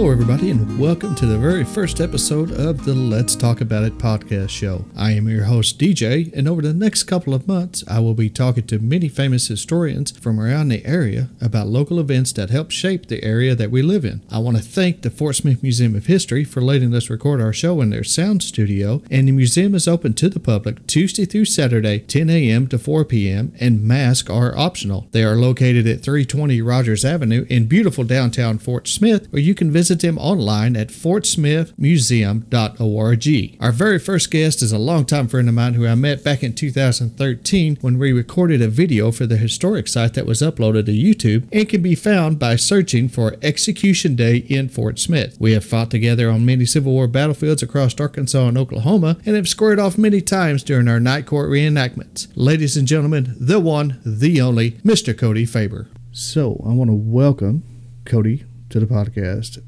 Hello, everybody, and welcome to the very first episode of the Let's Talk About It podcast show. I am your host, DJ, and over the next couple of months, I will be talking to many famous historians from around the area about local events that help shape the area that we live in. I want to thank the Fort Smith Museum of History for letting us record our show in their sound studio, and the museum is open to the public Tuesday through Saturday, 10 a.m. to 4 p.m., and masks are optional. They are located at 320 Rogers Avenue in beautiful downtown Fort Smith, where you can visit them online at fortsmithmuseum.org. Our very first guest is a longtime friend of mine who I met back in 2013 when we recorded a video for the historic site that was uploaded to YouTube and can be found by searching for Execution Day in Fort Smith. We have fought together on many Civil War battlefields across Arkansas and Oklahoma and have squared off many times during our night court reenactments. Ladies and gentlemen, the one, the only, Mr. Cody Faber. So, I want to welcome Cody to the podcast.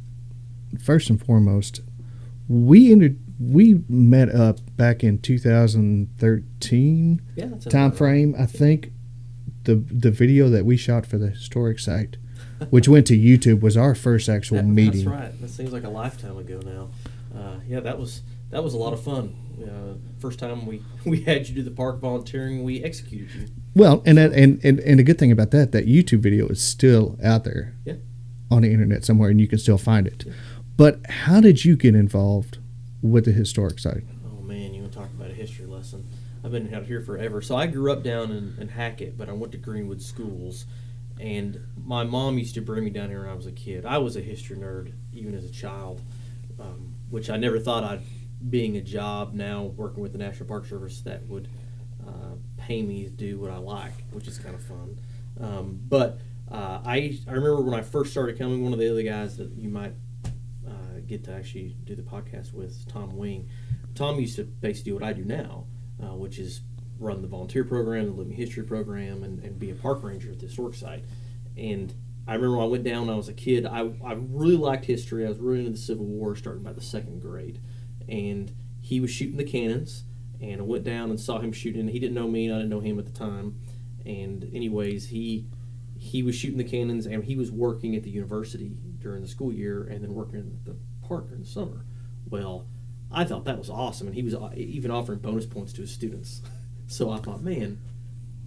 First and foremost, we entered, we met up back in 2013 Yeah, time frame. I think the the video that we shot for the historic site, which went to YouTube, was our first actual That- meeting. That's right. That seems like a lifetime ago now. Uh, yeah, that was that was a lot of fun. Uh, first time we, we had you do the park volunteering, we executed you. Well, and that and, and and the good thing about that, that YouTube video is still out there Yeah. on the internet somewhere, and you can still find it. But how did you get involved with the historic site? Oh man, you want to talk about a history lesson? I've been out here forever. So I grew up down in, in Hackett, but I went to Greenwood schools, and my mom used to bring me down here when I was a kid. I was a history nerd even as a child, um, which I never thought I'd being a job now working with the National Park Service that would uh, pay me to do what I like, which is kind of fun. Um, but uh, I I remember when I first started coming, one of the other guys that you might get to actually do the podcast with, Tom Wing. Tom used to basically do what I do now, uh, which is run the volunteer program, the living history program, and, and be a park ranger at the historic site. And I remember I went down when I was a kid, I, I really liked history. I was really into the Civil War starting by the second grade. And he was shooting the cannons, and I went down and saw him shooting. He didn't know me, and I didn't know him at the time. And anyways, he he was shooting the cannons, and he was working at the university during the school year, and then working at the during the summer. Well, I thought that was awesome, and he was uh, even offering bonus points to his students. so I thought, man,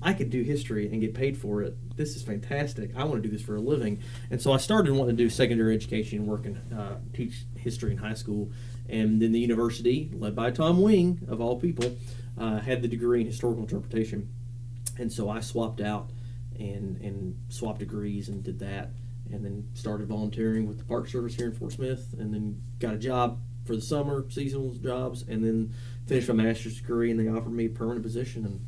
I could do history and get paid for it. This is fantastic. I want to do this for a living. And so I started wanting to do secondary education, work and uh, teach history in high school. And then the university, led by Tom Wing, of all people, uh, had the degree in historical interpretation. And so I swapped out and, and swapped degrees and did that. And then started volunteering with the Park Service here in Fort Smith. And then got a job for the summer, seasonal jobs. And then finished my master's degree. And they offered me a permanent position. And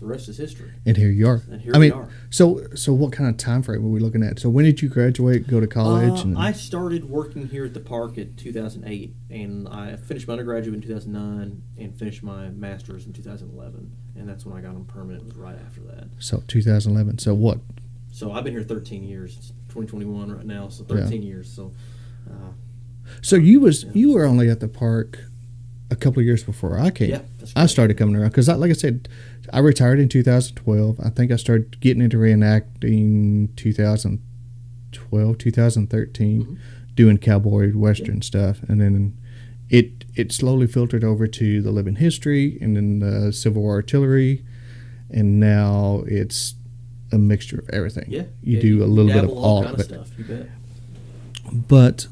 the rest is history. And here you are. And here I we mean, are. so so what kind of time frame were we looking at? So when did you graduate, go to college? Uh, and I started working here at the park in 2008, and I finished my undergraduate in 2009, and finished my master's in 2011, and that's when I got on permanent. It was right after that. so 2011. So what? So I've been here 13 years. It's 2021 right now, so Yeah. 13 years. So uh, So you was Yeah. you were only at the park a couple of years before I came. yeah, that's I started coming around because, like I said, I retired in 2012. I think I started getting into reenacting 2012, 2013, Mhm. doing cowboy western stuff, and then it it slowly filtered over to the living history, and then the Civil War artillery, and now it's a mixture of everything. Yeah, you yeah, do a little bit of all kind of it. stuff. You. But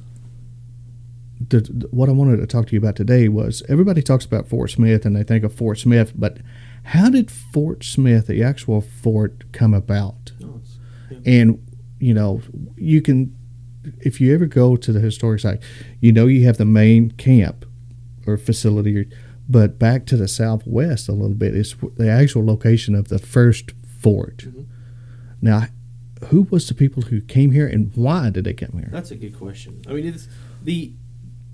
the, the- what I wanted to talk to you about today was everybody talks about Fort Smith and they think of Fort Smith, but how did Fort Smith, the actual fort, come about? No, it's, And you know, you can, if you ever go to the historic site, you know you have the main camp or facility, but back to the southwest a little bit is the actual location of the first fort. Mhm. Now, who was the people who came here and why did they come here? That's a good question. I mean, it's the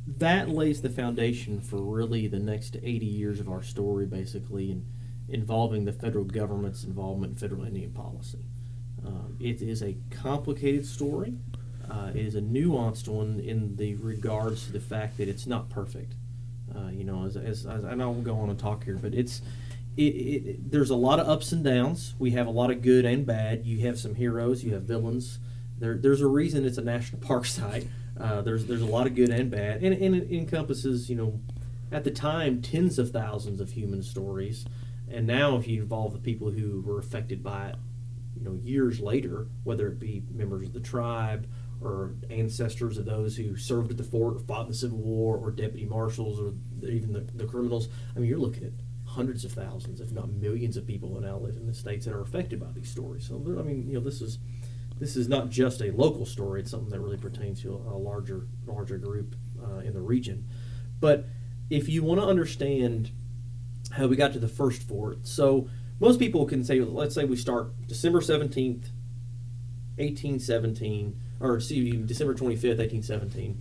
that lays the foundation for really the next 80 years of our story, basically, and involving the federal government's involvement in federal Indian policy. Um, it is a complicated story. Uh, it is a nuanced one in the regards to the fact that it's not perfect. Uh, you know, as, as, as I know we'll go on and talk here, but it's it, it, there's a lot of ups and downs. We have a lot of good and bad. You have some heroes. You have villains. There, there's a reason it's a national park site. Uh, there's there's a lot of good and bad, and, and it encompasses you know, at the time tens of thousands of human stories, and now if you involve the people who were affected by it, you know, years later, whether it be members of the tribe or ancestors of those who served at the fort or fought in the Civil War or deputy marshals or even the, the criminals. I mean, you're looking at hundreds of thousands, if not millions, of people that now live in the states that are affected by these stories. So, I mean, you know, this is this is not just a local story; it's something that really pertains to a, larger larger group uh, in the region. But if you want to understand how we got to the first fort, so most people can say, let's say we start December seventeenth, eighteen seventeen, or excuse me, December twenty fifth, eighteen seventeen.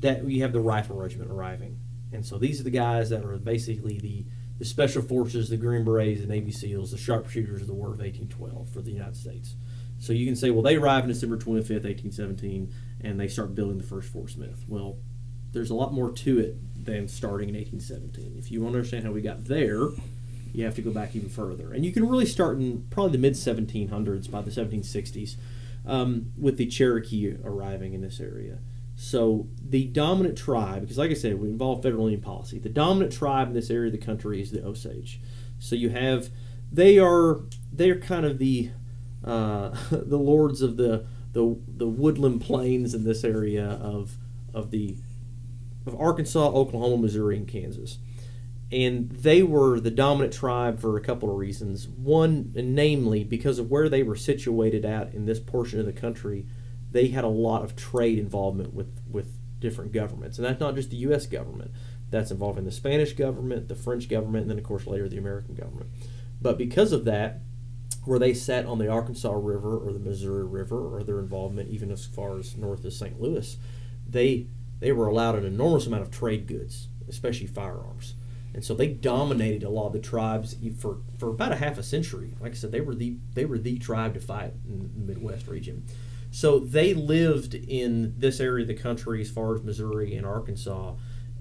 That you have the rifle regiment arriving, and so these are the guys that are basically the the special forces, the Green Berets, the Navy SEALs, the sharpshooters of the War of 1812 for the United States. So you can say, well, they arrived on December 25th, 1817, and they start building the first Fort Smith. Well, there's a lot more to it than starting in 1817. If you want to understand how we got there, you have to go back even further. And you can really start in probably the mid 1700s, by the 1760s, um, with the Cherokee arriving in this area. So the dominant tribe, because like I said, we involve federal Indian policy. The dominant tribe in this area of the country is the Osage. So you have, they are they're kind of the uh, the lords of the, the the woodland plains in this area of of the of Arkansas, Oklahoma, Missouri, and Kansas. And they were the dominant tribe for a couple of reasons. One, namely, because of where they were situated at in this portion of the country, they had a lot of trade involvement with, with different governments. And that's not just the U.S. government, that's involving the Spanish government, the French government, and then, of course, later the American government. But because of that, where they sat on the Arkansas River or the Missouri River, or their involvement even as far as north as St. Louis, they they were allowed an enormous amount of trade goods, especially firearms. And so they dominated a lot of the tribes for, for about a half a century. Like I said, they were the they were the tribe to fight in the Midwest region. So they lived in this area of the country as far as Missouri and Arkansas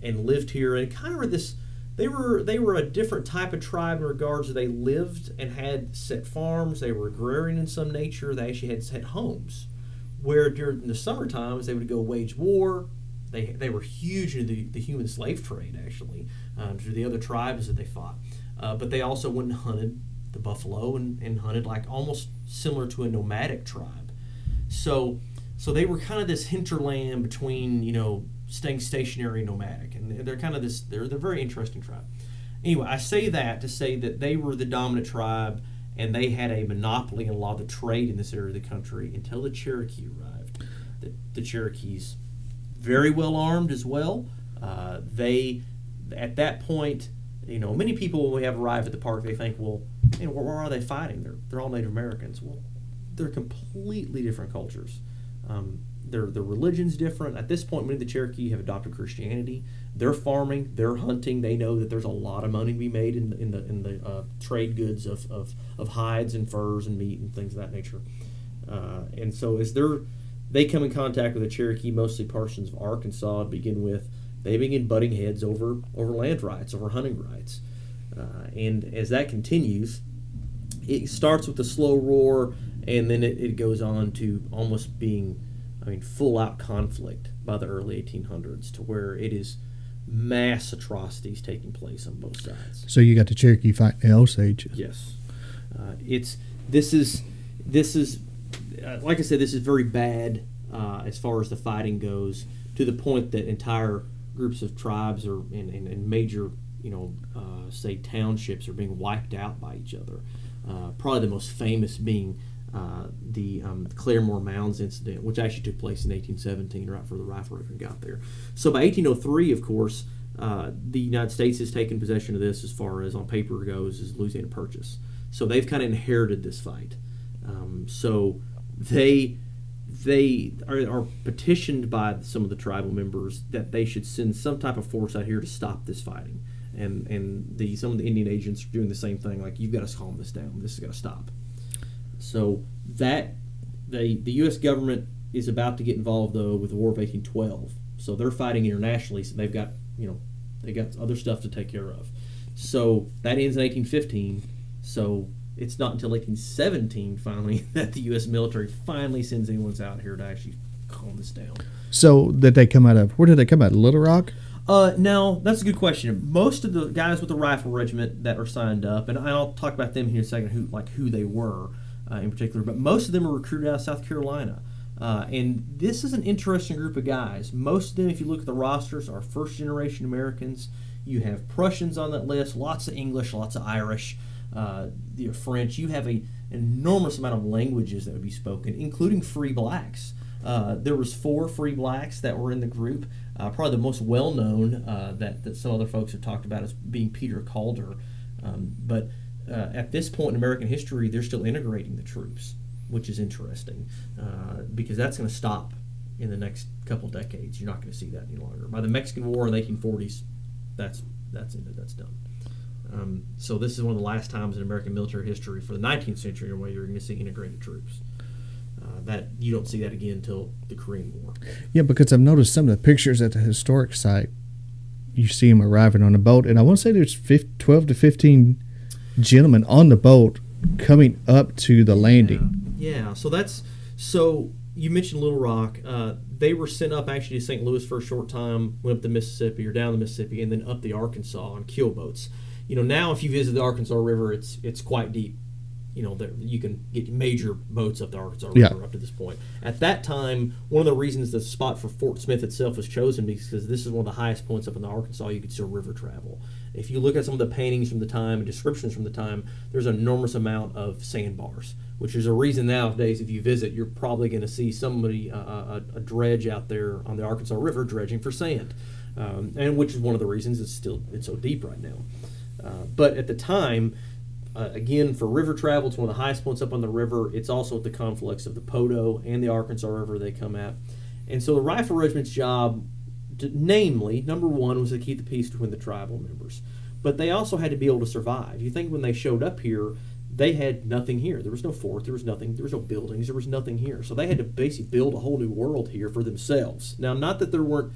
and lived here and kind of were this they were they were a different type of tribe in regards to they lived and had set farms, they were agrarian in some nature, they actually had set homes. Where during the summer times they would go wage war. They, they were huge in the, the human slave trade actually um, to the other tribes that they fought. Uh, but they also went and hunted the buffalo and, and hunted like almost similar to a nomadic tribe. So so they were kind of this hinterland between you know staying stationary and nomadic, and they're kind of this they're they're very interesting tribe. Anyway, I say that to say that they were the dominant tribe and they had a monopoly on a lot of the trade in this area of the country until the Cherokee arrived. The, the Cherokees, very well armed as well. Uh, they, at that point, you know, many people when we have arrived at the park, they think, well, you know, where, where are they fighting? They're they're all Native Americans. Well, they're completely different cultures. Um, their their religion's different. At this point, many of the Cherokee have adopted Christianity. They're farming, they're hunting. They know that there's a lot of money to be made in the in the in the uh, trade goods of, of of hides and furs and meat and things of that nature. Uh, and so as they're they come in contact with the Cherokee, mostly portions of Arkansas to begin with, they begin butting heads over over land rights, over hunting rights. Uh, and as that continues, it starts with a slow roar and then it, it goes on to almost being, I mean, full out conflict by the early 1800s to where it is mass atrocities taking place on both sides. So you got the Cherokee fighting the Osage. Yes, uh, it's this is this is uh, like I said, this is very bad uh, as far as the fighting goes, to the point that entire groups of tribes or and, and, and major you know uh, say townships are being wiped out by each other. Uh, probably the most famous being uh, the um, Claremore Mounds incident, which actually took place in 1817, right before the rifle even got there. So by 1803, of course, uh, the United States has taken possession of this as far as on paper goes as Louisiana Purchase. So they've kind of inherited this fight. Um, so they they are, are, petitioned by some of the tribal members that they should send some type of force out here to stop this fighting. And and the some of the Indian agents are doing the same thing. Like you've got to calm this down. This has got to stop. So that the the U.S. government is about to get involved though with the War of 1812. So they're fighting internationally. So they've got you know they got other stuff to take care of. So that ends in 1815. So it's not until 1817 finally that the U.S. military finally sends anyone out here to actually calm this down. So did they come out of? Where did they come out? Little Rock. Uh, now that's a good question. Most of the guys with the rifle regiment that are signed up, and I'll talk about them here in a second, who like who they were uh, in particular. But most of them are recruited out of South Carolina, uh, and this is an interesting group of guys. Most of them, if you look at the rosters, are first generation Americans. You have Prussians on that list, lots of English, lots of Irish, uh, the French. You have a enormous amount of languages that would be spoken, including free blacks. Uh, there was four free blacks that were in the group. Uh, probably the most well known uh, that, that some other folks have talked about as being Peter Calder. Um, but uh, at this point in American history, they're still integrating the troops, which is interesting uh, because that's going to stop in the next couple decades. You're not going to see that any longer. By the Mexican War in the 1840s, that's that's ended. That's done. Um, so this is one of the last times in American military history for the 19th century where you're going to see integrated troops. Uh, that you don't see that again until the Korean War. Yeah, because I've noticed some of the pictures at the historic site. You see them arriving on a boat, and I want to say there's 15, 12 to 15 gentlemen on the boat coming up to the landing. Yeah, yeah. so that's so you mentioned Little Rock. Uh, they were sent up actually to St. Louis for a short time, went up the Mississippi or down the Mississippi, and then up the Arkansas on keel boats. You know, now if you visit the Arkansas River, it's it's quite deep you know, there, you can get major boats up the Arkansas River Yeah. up to this point. At that time, one of the reasons the spot for Fort Smith itself was chosen because this is one of the highest points up in the Arkansas you could still river travel. If you look at some of the paintings from the time and descriptions from the time, there's an enormous amount of sandbars, which is a reason nowadays if you visit, you're probably going to see somebody uh, a, a dredge out there on the Arkansas River dredging for sand, um, and which is one of the reasons it's still it's so deep right now. Uh, but at the time, uh, again, for river travel, it's one of the highest points up on the river. It's also at the conflicts of the Poteau and the Arkansas River they come at. And so the Rifle Regiment's job, to, namely, number one, was to keep the peace between the tribal members. But they also had to be able to survive. You think when they showed up here, they had nothing here. There was no fort, there was nothing, there was no buildings, there was nothing here. So they had to basically build a whole new world here for themselves. Now, not that there weren't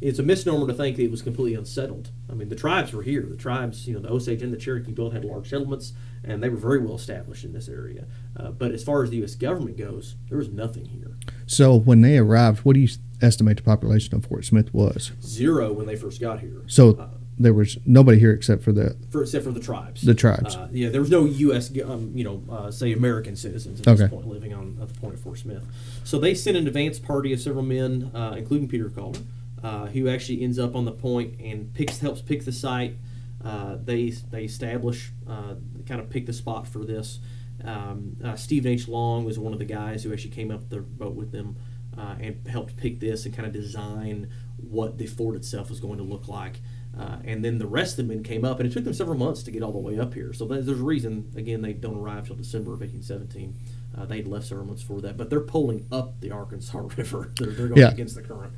it's a misnomer to think that it was completely unsettled. I mean, the tribes were here. The tribes, you know, the Osage and the Cherokee both had large settlements, and they were very well established in this area. Uh, but as far as the U.S. government goes, there was nothing here. So when they arrived, what do you estimate the population of Fort Smith was? Zero when they first got here. So Uh, there was nobody here except for the for, except for the tribes. the tribes. Uh, yeah, there was no U.S. Um, you know, uh, say American citizens at Okay. this point living on at the point of Fort Smith. So they sent an advance party of several men, uh, including Peter Calder, uh, who actually ends up on the point and picks helps pick the site. Uh, they they establish uh, kind of pick the spot for this. Um, uh, Stephen H. Long was one of the guys who actually came up the boat with them uh, and helped pick this and kind of design what the fort itself was going to look like. Uh, and then the rest of the men came up, and it took them several months to get all the way up here. So there's a reason, again, they don't arrive till December of 1817. Uh, they'd left several months for that, but they're pulling up the Arkansas River. they're, they're going Yeah. against the current.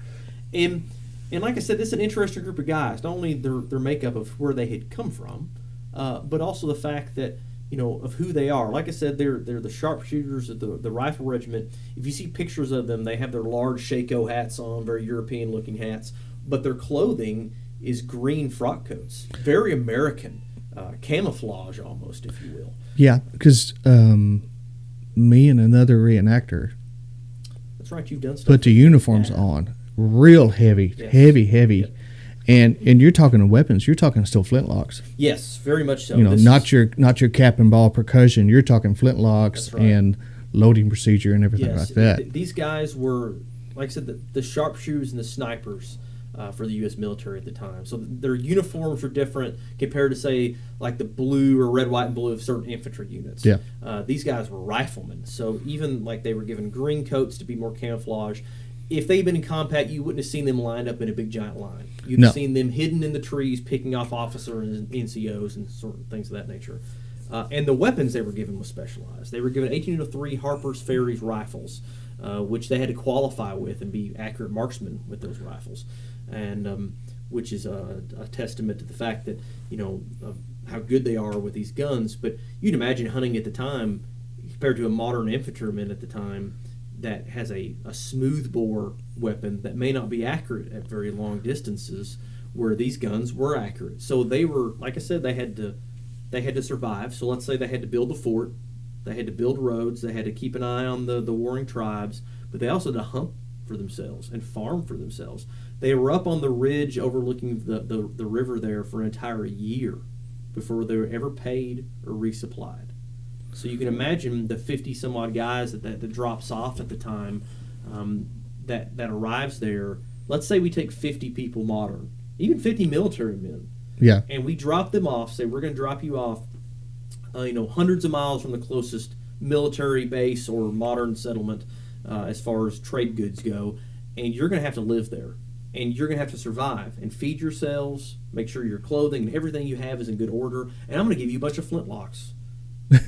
And and like I said, this is an interesting group of guys. Not only their their makeup of where they had come from, uh, but also the fact that you know of who they are. Like I said, they're they're the sharpshooters of the the rifle regiment. If you see pictures of them, they have their large shako hats on, very European looking hats, but their clothing is green frock coats, very American, uh, camouflage almost, if you will. yeah, because um, me and another reenactor That's right, you've done stuff. put the uniforms Yeah. on, real heavy, Yes. heavy, heavy. Yep. And and you're talking weapons. You're talking still flintlocks. yes, very much so. you know, This not is- your not your cap and ball percussion. You're talking flintlocks right. and loading procedure and everything like that. th- these guys were, like I said, the, the sharpshooters and the snipers uh, for the U.S. military at the time. So their uniforms were different compared to, say, like the blue or red, white, and blue of certain infantry units. Yeah. Uh, these guys were riflemen. So even like they were given green coats to be more camouflage. If they'd been in combat, you wouldn't have seen them lined up in a big giant line. You'd No. have seen them hidden in the trees, picking off officers and NCOs and sort of things of that nature. Uh, and the weapons they were given was specialized. They were given 1803 Harper's Ferries rifles, uh, which they had to qualify with and be accurate marksmen with those rifles, and um, which is a, a testament to the fact that you know of how good they are with these guns. But you'd imagine hunting at the time compared to a modern infantryman at the time that has a, a smooth bore weapon that may not be accurate at very long distances where these guns were accurate so they were like i said they had to they had to survive so let's say they had to build a fort they had to build roads they had to keep an eye on the, the warring tribes but they also had to hunt for for themselves and farm for themselves. They were up on the ridge overlooking the, the, the river there for an entire year before they were ever paid or resupplied. So you can imagine the 50 some odd guys that, that, that drops off at the time um, that, that arrives there. Let's say we take 50 people modern, even 50 military men, Yeah. and we drop them off. Say we're going to drop you off, uh, you know, hundreds of miles from the closest military base or modern settlement uh, as far as trade goods go, and you're going to have to live there, and you're going to have to survive and feed yourselves, make sure your clothing and everything you have is in good order, and I'm going to give you a bunch of flintlocks.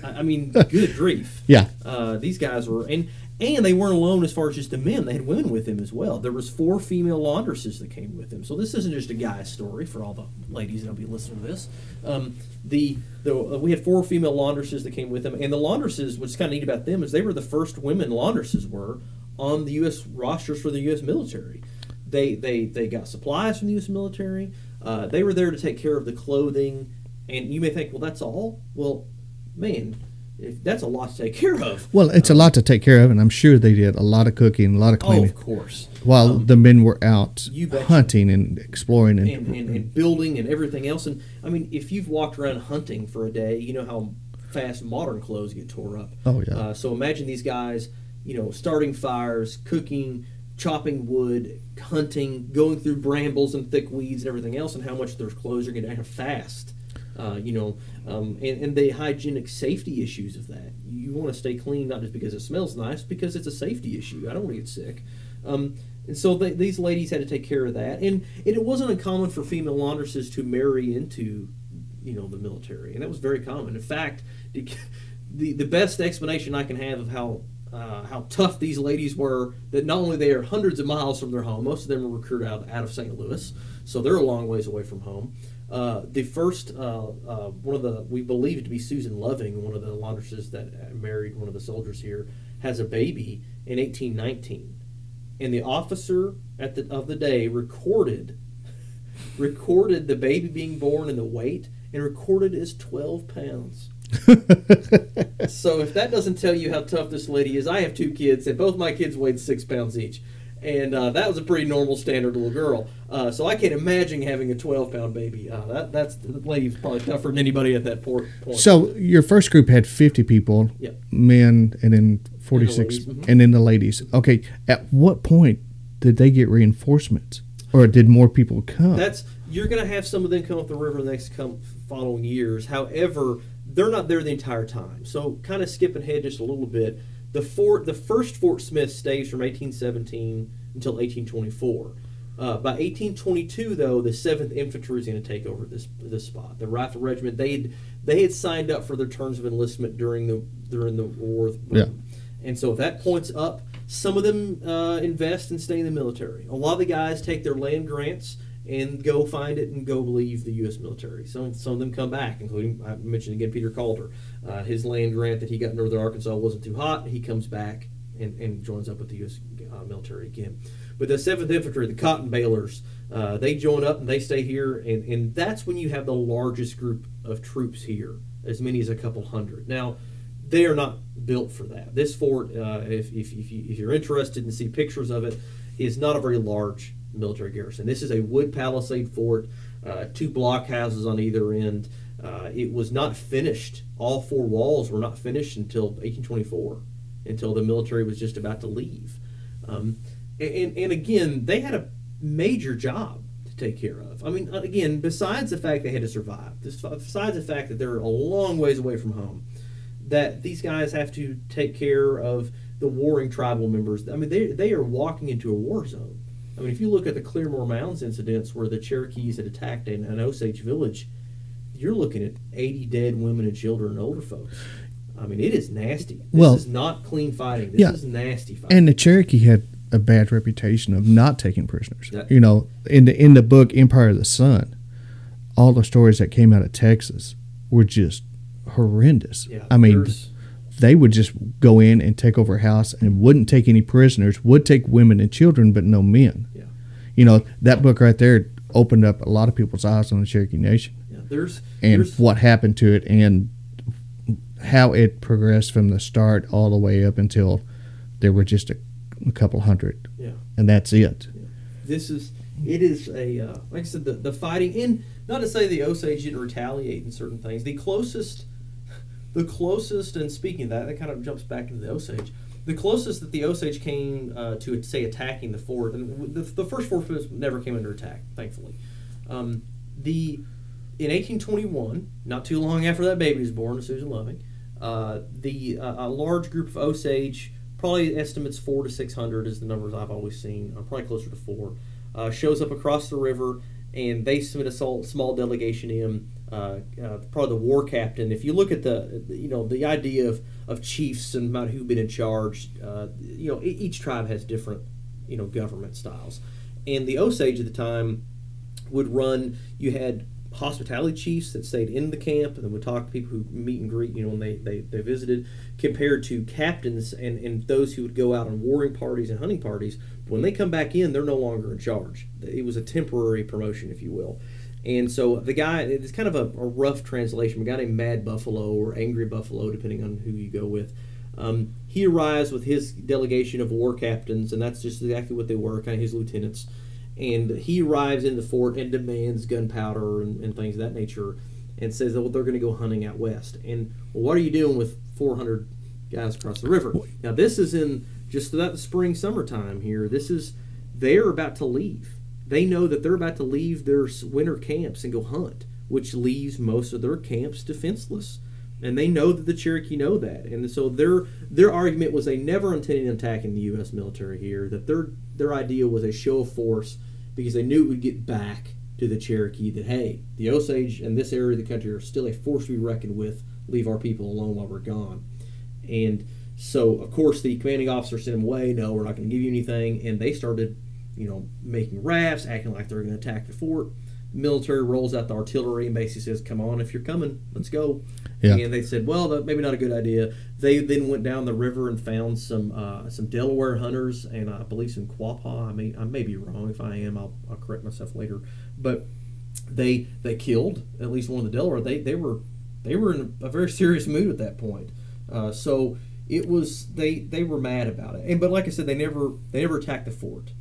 I I mean, good grief. Yeah. Uh, these guys were, and and they weren't alone as far as just the men. They had women with them as well. There was four female laundresses that came with them. So this isn't just a guy's story for all the ladies that'll be listening to this. Um, the, the uh, we had four female laundresses that came with them, and the laundresses, what's kind of neat about them is they were the first women laundresses were on the U.S. rosters for the U.S. military. They they they got supplies from the U.S. military. Uh, they were there to take care of the clothing, and you may think, well, that's all. Well, man, if that's a lot to take care of. Well, it's a lot to take care of, and I'm sure they did a lot of cooking, a lot of cleaning. Oh, cleaning, of course. while Um, the men were out hunting and exploring. And, and, and, and building and everything else. And I mean, if you've walked around hunting for a day, you know how fast modern clothes get tore up. Oh, yeah. Uh, so imagine these guys, you know, starting fires, cooking, chopping wood, hunting, going through brambles and thick weeds and everything else, and how much their clothes are going to have fast. Uh, you know, um, and, and the hygienic safety issues of that. You want to stay clean not just because it smells nice, because it's a safety issue. I don't want to get sick. Um, and so they, these ladies had to take care of that, and, and it wasn't uncommon for female laundresses to marry into, you know, the military, and that was very common. In fact, the the, best explanation I can have of how uh, how tough these ladies were that not only they are hundreds of miles from their home, most of them were recruited out out of St. Louis, so they're a long ways away from home. Uh, the first uh, uh, one of the we believe it to be Susan Loving, one of the laundresses that married one of the soldiers here, has a baby in 1819 and the officer at the of the day recorded recorded the baby being born and the weight and recorded as 12 pounds. So if that doesn't tell you how tough this lady is i have two kids and both my kids weighed six pounds each and uh, that was a pretty normal standard little girl uh, so i can't imagine having a 12 pound baby uh, that, that's the lady's probably tougher than anybody at that point so your first group had 50 people, Yep. men, and then 46, ladies, mhm. and then the ladies. Okay, at what point did they get reinforcements, or did more people come? That's you're going to have some of them come up the river the next come following years. However, they're not there the entire time. So, kind of skipping ahead just a little bit, the fort, the first Fort Smith stays from 1817 until 1824. Uh, by 1822, though, the Seventh Infantry is going to take over this this spot. The Rifle Regiment they had they had signed up for their terms of enlistment during the during the war. Yeah. And so if that points up, some of them uh, invest and stay in the military. A lot of the guys take their land grants and go find it and go leave the U.S. military. Some some of them come back, including I mentioned again Peter Calder. Uh, his land grant that he got in northern Arkansas wasn't too hot. He comes back and, and joins up with the U.S. Uh, military again. But the Seventh Infantry, the cotton balers, uh, they join up and they stay here, and, and that's when you have the largest group of troops here, as many as a couple hundred. Now, they are not built for that. This fort, uh, if, if, if, you, if you're interested and see pictures of it, is not a very large military garrison. This is a wood palisade fort, uh, two blockhouses on either end. Uh, it was not finished. All four walls were not finished until 1824, until the military was just about to leave. Um, and, and again, they had a major job to take care of. I mean, again, besides the fact they had to survive, besides the fact that they're a long ways away from home, that these guys have to take care of the warring tribal members. I mean, they, they are walking into a war zone. I mean, if you look at the Claremore Mounds incidents where the Cherokees had attacked an, an Osage village, you're looking at 80 dead women and children and older folks. I mean, it is nasty. This Well- is not clean fighting. This Yeah. is nasty fighting. and the Cherokee had a bad reputation of not taking prisoners. That- you know, in the in the book Empire of the Sun, all the stories that came out of Texas were just horrendous. yeah, I mean, they would just go in and take over a house and wouldn't take any prisoners, would take women and children, but no men. Yeah. You know, that book right there opened up a lot of people's eyes on the Cherokee Nation yeah, there's and there's, what happened to it and how it progressed from the start all the way up until there were just a, a couple hundred. Yeah. and that's it. This is it is a uh, like I said the, the fighting and not to say the Osage didn't retaliate in certain things. The closest, the closest, and speaking of that, that kind of jumps back into the Osage. The closest that the Osage came uh, to say attacking the fort, and the, the first fort never came under attack, thankfully. Um, the in 1821, not too long after that baby was born, Susan Loving, uh, the uh, a large group of Osage, probably estimates four to six hundred is the numbers I've always seen, uh, probably closer to four, uh, shows up across the river, and they send a small delegation in. Uh, uh, probably the war captain. If you look at the, you know, the idea of, of chiefs and about who's been in charge, you know, each tribe has different, you know, government styles, and the Osage at the time would run. You had hospitality chiefs that stayed in the camp and would talk to people who meet and greet, you know, when they, they, they visited, compared to captains and, and those who would go out on warring parties and hunting parties. When they come back in, they're no longer in charge. It was a temporary promotion, if you will. And so the guy, it's kind of a, a rough translation, a guy named Mad Buffalo or Angry Buffalo, depending on who you go with. Um, he arrives with his delegation of war captains, and that's just exactly what they were, kind of his lieutenants and he arrives in the fort and demands gunpowder and, and things of that nature and says that well, they're going to go hunting out west. And well, what are you doing with 400 guys across the river? Now, this is in just about the spring, summertime here. This is, they're about to leave. They know that they're about to leave their winter camps and go hunt, which leaves most of their camps defenseless. And they know that the Cherokee know that, and so their their argument was they never intended attacking the U.S. military here. That their their idea was a show of force because they knew it would get back to the Cherokee that hey, the Osage and this area of the country are still a force to be reckoned with. Leave our people alone while we're gone. And so, of course, the commanding officer sent them away. No, we're not going to give you anything. And they started, you know, making rafts, acting like they're going to attack the fort. The military rolls out the artillery and basically says, "Come on, if you're coming, let's go." Yeah. And they said, "Well, that maybe not a good idea." They then went down the river and found some uh, some Delaware hunters and I believe some Quapaw. I may I may be wrong. If I am, I'll, I'll correct myself later. But they they killed at least one of the Delaware. They they were they were in a very serious mood at that point. Uh, so it was they they were mad about it. And but like I said, they never they never attacked the fort.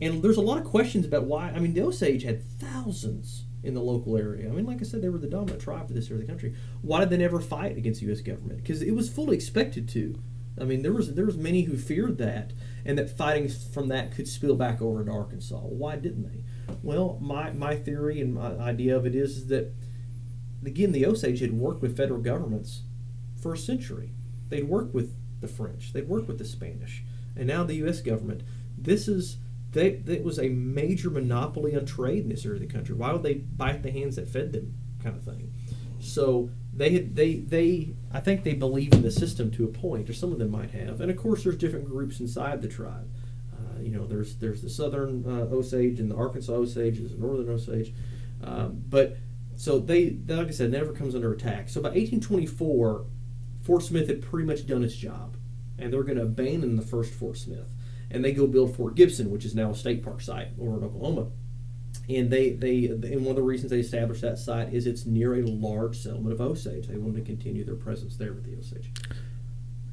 And there's a lot of questions about why. I mean, the Osage had thousands in the local area. I mean, like I said, they were the dominant tribe for this area of the country. Why did they never fight against the U.S. government? Because it was fully expected to. I mean, there was there was many who feared that, and that fighting from that could spill back over into Arkansas. Why didn't they? Well, my my theory and my idea of it is, is that again, the Osage had worked with federal governments for a century. They'd worked with the French. They'd worked with the Spanish, and now the U.S. government. This is they, it was a major monopoly on trade in this area of the country. Why would they bite the hands that fed them, kind of thing? So they had they they I think they believe in the system to a point, or some of them might have. And of course, there's different groups inside the tribe. Uh, you know, there's there's the Southern uh, Osage and the Arkansas Osage, there's the Northern Osage, um, but so they, they, like I said, never comes under attack. So by 1824, Fort Smith had pretty much done its job, and they're going to abandon the first Fort Smith and they go build Fort Gibson, which is now a state park site over in Oklahoma. And they, they and one of the reasons they established that site is it's near a large settlement of Osage. They wanted to continue their presence there with the Osage.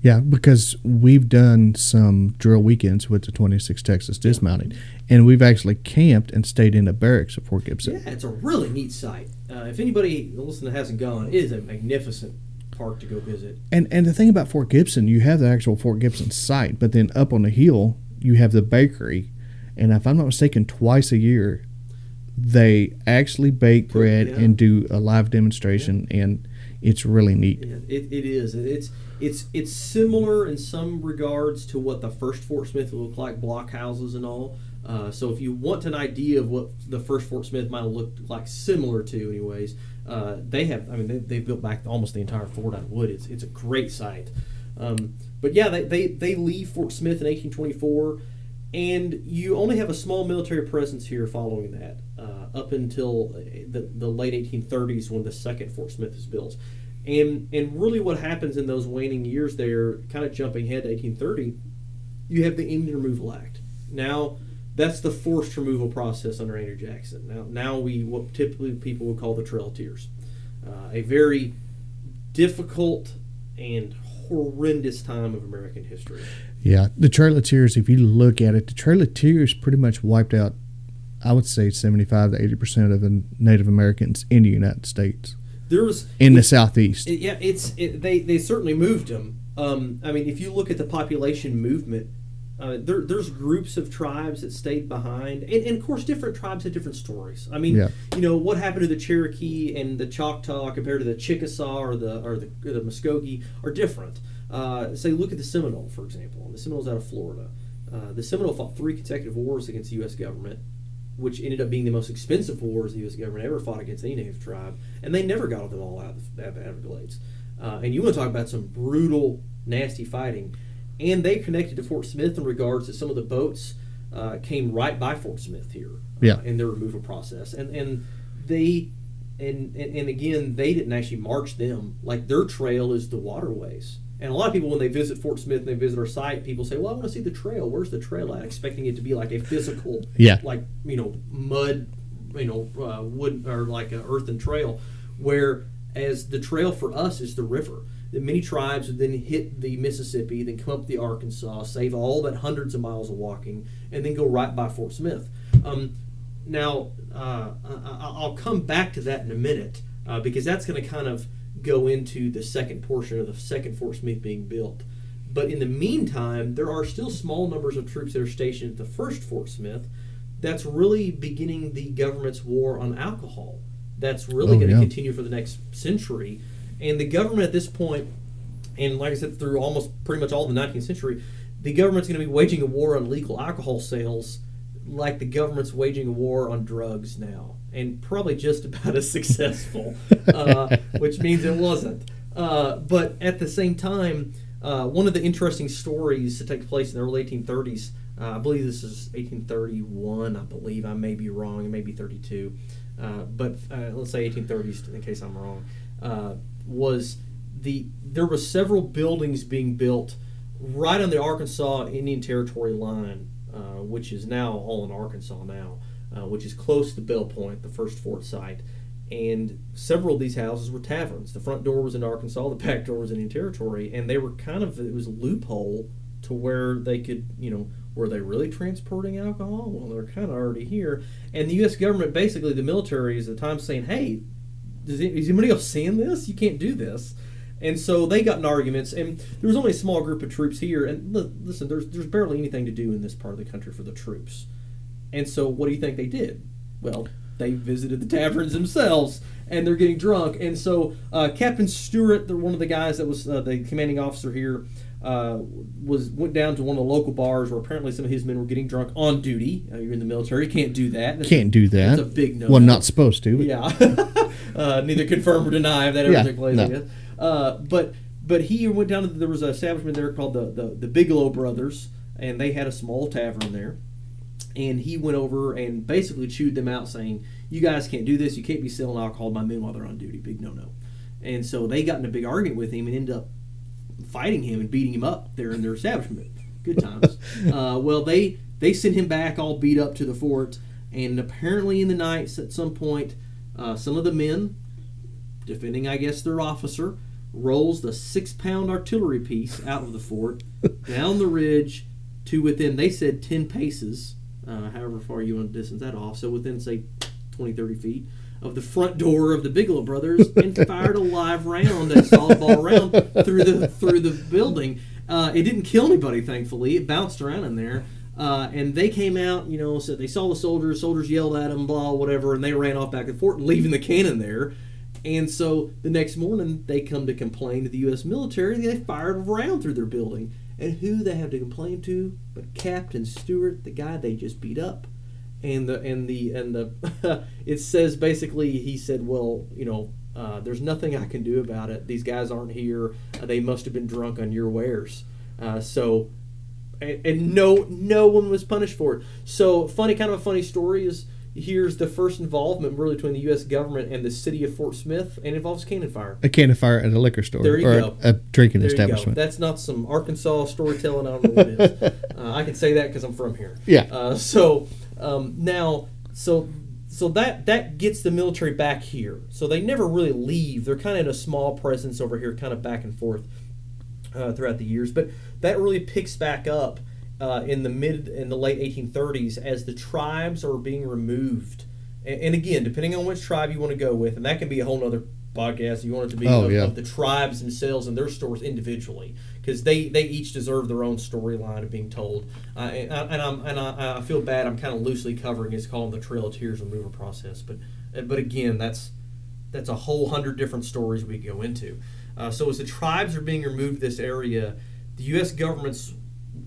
Yeah, because we've done some drill weekends with the 26 Texas Dismounting, and we've actually camped and stayed in the barracks at Fort Gibson. Yeah, it's a really neat site. Uh, if anybody listening hasn't gone, it is a magnificent park to go visit. And and the thing about Fort Gibson, you have the actual Fort Gibson site, but then up on the hill, you have the bakery, and if I'm not mistaken, twice a year they actually bake bread yeah. and do a live demonstration, yeah. and it's really neat. Yeah, it, it is. It's it's it's similar in some regards to what the first Fort Smith looked like, block houses and all. Uh, so if you want an idea of what the first Fort Smith might have looked like, similar to, anyways, uh, they have. I mean, they, they built back almost the entire fort out of wood. It's it's a great site. Um, but yeah, they, they, they leave Fort Smith in 1824, and you only have a small military presence here following that, uh, up until the, the late 1830s when the second Fort Smith is built. And, and really, what happens in those waning years there, kind of jumping ahead to 1830, you have the Indian Removal Act. Now, that's the forced removal process under Andrew Jackson. Now, now we what typically people would call the Trail Tears, uh, a very difficult and horrendous time of American history. Yeah, the Trail of Tears. If you look at it, the Trail of Tears pretty much wiped out. I would say seventy-five to eighty percent of the Native Americans in the United States. There was in the southeast. It, yeah, it's it, they they certainly moved them. Um, I mean, if you look at the population movement, uh, there, there's groups of tribes that stayed behind, and, and, of course, different tribes have different stories. I mean, yeah. you know, what happened to the Cherokee and the Choctaw compared to the Chickasaw or the or the, or the Muskogee are different. Uh, say, look at the Seminole, for example. The Seminoles out of Florida. Uh, the Seminole fought three consecutive wars against the U.S. government, which ended up being the most expensive wars the U.S. government ever fought against any native tribe, and they never got them all out of the Everglades. Uh, and you want to talk about some brutal, nasty fighting and they connected to Fort Smith in regards to some of the boats uh, came right by Fort Smith here uh, yeah. in their removal process, and and they and, and and again they didn't actually march them like their trail is the waterways. And a lot of people, when they visit Fort Smith and they visit our site, people say, "Well, I want to see the trail. Where's the trail at?" Expecting it to be like a physical, yeah, like you know, mud, you know, uh, wood or like an earthen trail. Where as the trail for us is the river that many tribes would then hit the Mississippi, then come up the Arkansas, save all that hundreds of miles of walking, and then go right by Fort Smith. Um, now, uh, I'll come back to that in a minute uh, because that's going to kind of go into the second portion of the second Fort Smith being built. But in the meantime, there are still small numbers of troops that are stationed at the first Fort Smith. That's really beginning the government's war on alcohol. That's really oh, going to yeah. continue for the next century. And the government at this point, and like I said, through almost pretty much all the 19th century, the government's going to be waging a war on legal alcohol sales like the government's waging a war on drugs now, and probably just about as successful, uh, which means it wasn't. Uh, but at the same time, uh, one of the interesting stories to take place in the early 1830s, uh, I believe this is 1831, I believe, I may be wrong, it may be 32, uh, but uh, let's say 1830s in case I'm wrong was the there were several buildings being built right on the Arkansas Indian Territory line, uh, which is now all in Arkansas now, uh, which is close to Belle Point, the first fort site. And several of these houses were taverns. The front door was in Arkansas, the back door was in Indian Territory, and they were kind of it was a loophole to where they could, you know, were they really transporting alcohol? Well, they're kind of already here. And the U.S. government, basically, the military is at the time saying, hey, is anybody else seeing this? You can't do this. And so they got in arguments, and there was only a small group of troops here. And listen, there's there's barely anything to do in this part of the country for the troops. And so, what do you think they did? Well, they visited the taverns themselves, and they're getting drunk. And so, uh, Captain Stewart, one of the guys that was uh, the commanding officer here, uh, was went down to one of the local bars where apparently some of his men were getting drunk on duty. Uh, you're in the military, you can't do that. That's, can't do that. That's a big no. Well, not supposed to. Yeah. uh, neither confirm or deny if that ever yeah, took place. No. Uh, but but he went down to there was an establishment there called the, the the Bigelow Brothers, and they had a small tavern there. And he went over and basically chewed them out, saying, "You guys can't do this. You can't be selling alcohol to my men while they're on duty. Big no no." And so they got in a big argument with him and ended up fighting him and beating him up there in their establishment. Good times. uh, well, they they sent him back all beat up to the fort, and apparently in the nights at some point, uh, some of the men, defending I guess their officer, rolls the six pound artillery piece out of the fort down the ridge to within they said 10 paces uh, however far you want to distance that off so within say 20 30 feet of the front door of the Bigelow brothers and fired a live round, a solid ball round through the through the building. Uh, it didn't kill anybody, thankfully. It bounced around in there. Uh, and they came out, you know, said they saw the soldiers. Soldiers yelled at them, blah, whatever, and they ran off back and forth, leaving the cannon there. And so the next morning, they come to complain to the U.S. military. They fired a round through their building. And who they have to complain to but Captain Stewart, the guy they just beat up and the and the and the it says basically he said, well, you know, uh, there's nothing I can do about it. These guys aren't here. Uh, they must have been drunk on your wares. Uh, so, and, and, no no one was punished for it. So funny, kind of a funny story is here's the first involvement really between the U.S. government and the city of Fort Smith, and involves cannon fire. A cannon fire at a liquor store there you or go. A, a drinking there establishment. That's not some Arkansas storytelling. I don't know what it is. uh, I can say that because I'm from here. Yeah. Uh, so um, now, so so that that gets the military back here. So they never really leave. They're kind of in a small presence over here, kind of back and forth. uh, throughout the years. But that really picks back up uh, in the mid in the late 1830s as the tribes are being removed. And, and again, depending on which tribe you want to go with, and that can be a whole other podcast. You want it to be Oh, of, yeah. of the tribes themselves and their stories individually, because they, they each deserve their own storyline of being told. Uh, and, I- and I'm and I, I feel bad. I'm kind of loosely covering. It's called the Trail of Tears removal process, but but again, that's that's a whole hundred different stories we go into. Uh, so as the tribes are being removed this area, the U.S. government's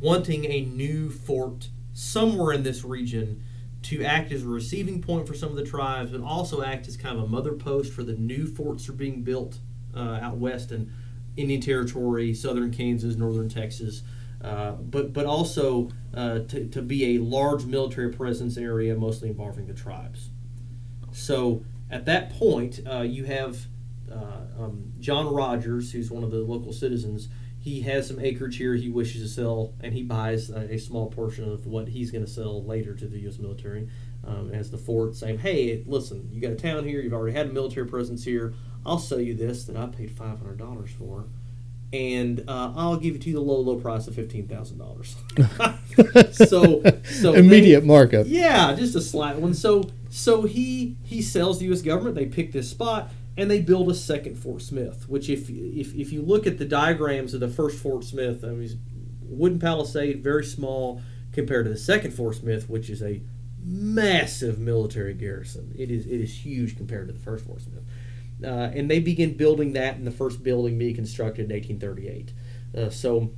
wanting a new fort somewhere in this region to act as a receiving point for some of the tribes, but also act as kind of a mother post for the new forts that are being built uh, out west in Indian Territory, southern Kansas, northern Texas. Uh, but but also uh, to, to be a large military presence area, mostly involving the tribes. So at that point, uh, you have uh, um, John Rogers, who's one of the local citizens. He has some acreage here he wishes to sell, and he buys a, a small portion of what he's going to sell later to the U.S. military um, as the fort, saying, "Hey, listen, you got a town here. You've already had a military presence here. I'll sell you this that I paid five hundred dollars for." And uh, I'll give it to you the low, low price of fifteen thousand dollars. so, so they- Immediate markup. yeah, just a slight one. So so he he sells the U.S. government. They pick this spot and they build a second Fort Smith. Which if if if you look at the diagrams of the first Fort Smith, I mean, wooden palisade, very small compared to the second Fort Smith, which is a massive military garrison. It is it is huge compared to the first Fort Smith. Uh, and they begin building that in the first building being constructed in 1838. Uh, so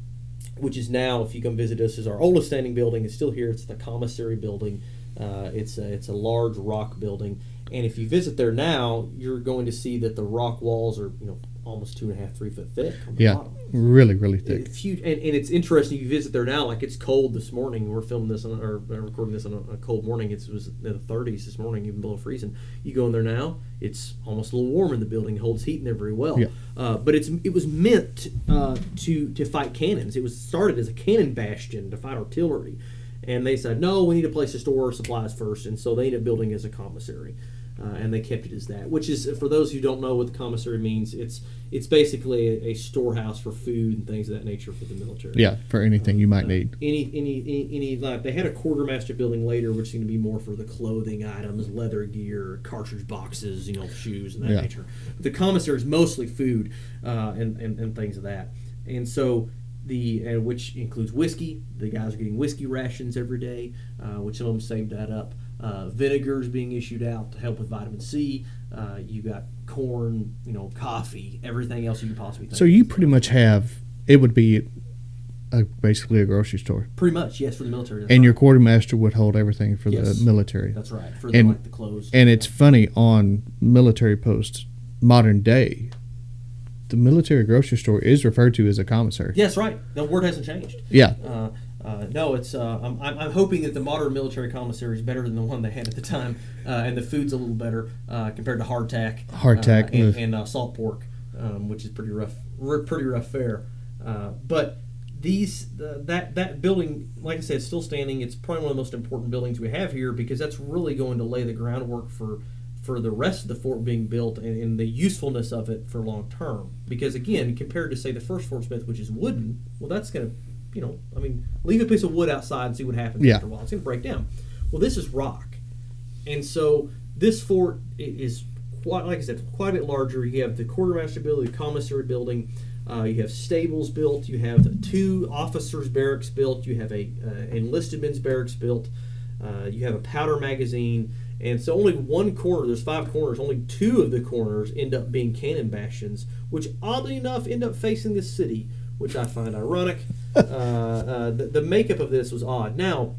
which is now, if you come visit us, is our oldest standing building. It's still here. It's the commissary building. Uh, it's a, it's a large rock building, and if you visit there now, you're going to see that the rock walls are you know almost two and a half, three foot thick on the Yeah, bottom. really, really thick. If you, and, and it's interesting. You visit there now, like it's cold this morning. We're filming this on, or uh, recording this on a, a cold morning. It's, it was in the 30s this morning, even below freezing. You go in there now, it's almost a little warm in the building. It holds heat in there very well. Yeah. Uh, but it's it was meant uh, to to fight cannons. It was started as a cannon bastion to fight artillery, and they said no, we need a place to store supplies first, and so they ended up building as a commissary. Uh, and they kept it as that, which is for those who don't know what the commissary means. It's it's basically a, a storehouse for food and things of that nature for the military. Yeah, for anything you might need. Any any any, any like they had a quartermaster building later, which seemed to be more for the clothing items, leather gear, cartridge boxes, you know, shoes and that Yeah. nature. But the commissary is mostly food uh, and, and and things of that. And so the and which includes whiskey. The guys are getting whiskey rations every day, uh, which some of them saved that up. Uh, vinegar is being issued out to help with vitamin C. Uh, you got corn, you know, coffee, everything else you could possibly think. So you pretty much have it would be a, basically a grocery store, pretty much yes for the military. and right. your quartermaster would hold everything for Yes. the military. That's right. For the, And- like the clothes. And it's funny on military posts, modern day, the military grocery store is referred to as a commissary. yes, right. The word hasn't changed. Yeah, Uh, uh, no, it's. Uh, I'm, I'm I'm hoping that the modern military commissary is better than the one they had at the time, uh, and the food's a little better uh, compared to hardtack. Hardtack, uh, and, and uh, salt pork, um, which is pretty rough. Pretty rough fare. Uh, but these uh, that that building, like I said, is still standing. It's probably one of the most important buildings we have here because that's really going to lay the groundwork for for the rest of the fort being built and, and the usefulness of it for long term. Because again, compared to say the first Fort Smith, which is wooden, well, that's going to, you know, I mean, leave a piece of wood outside and see what happens Yeah. after a while. It's going to break down. Well, this is rock, and so this fort is quite, like I said, quite a bit larger. You have the quartermaster building, the commissary building. Uh, you have stables built. You have two officers' barracks built. You have a uh, enlisted men's barracks built. Uh, you have a powder magazine, and so only one corner. There's five corners. Only two of the corners end up being cannon bastions, which oddly enough end up facing the city, which I find ironic. uh, uh, the, the makeup of this was odd. Now,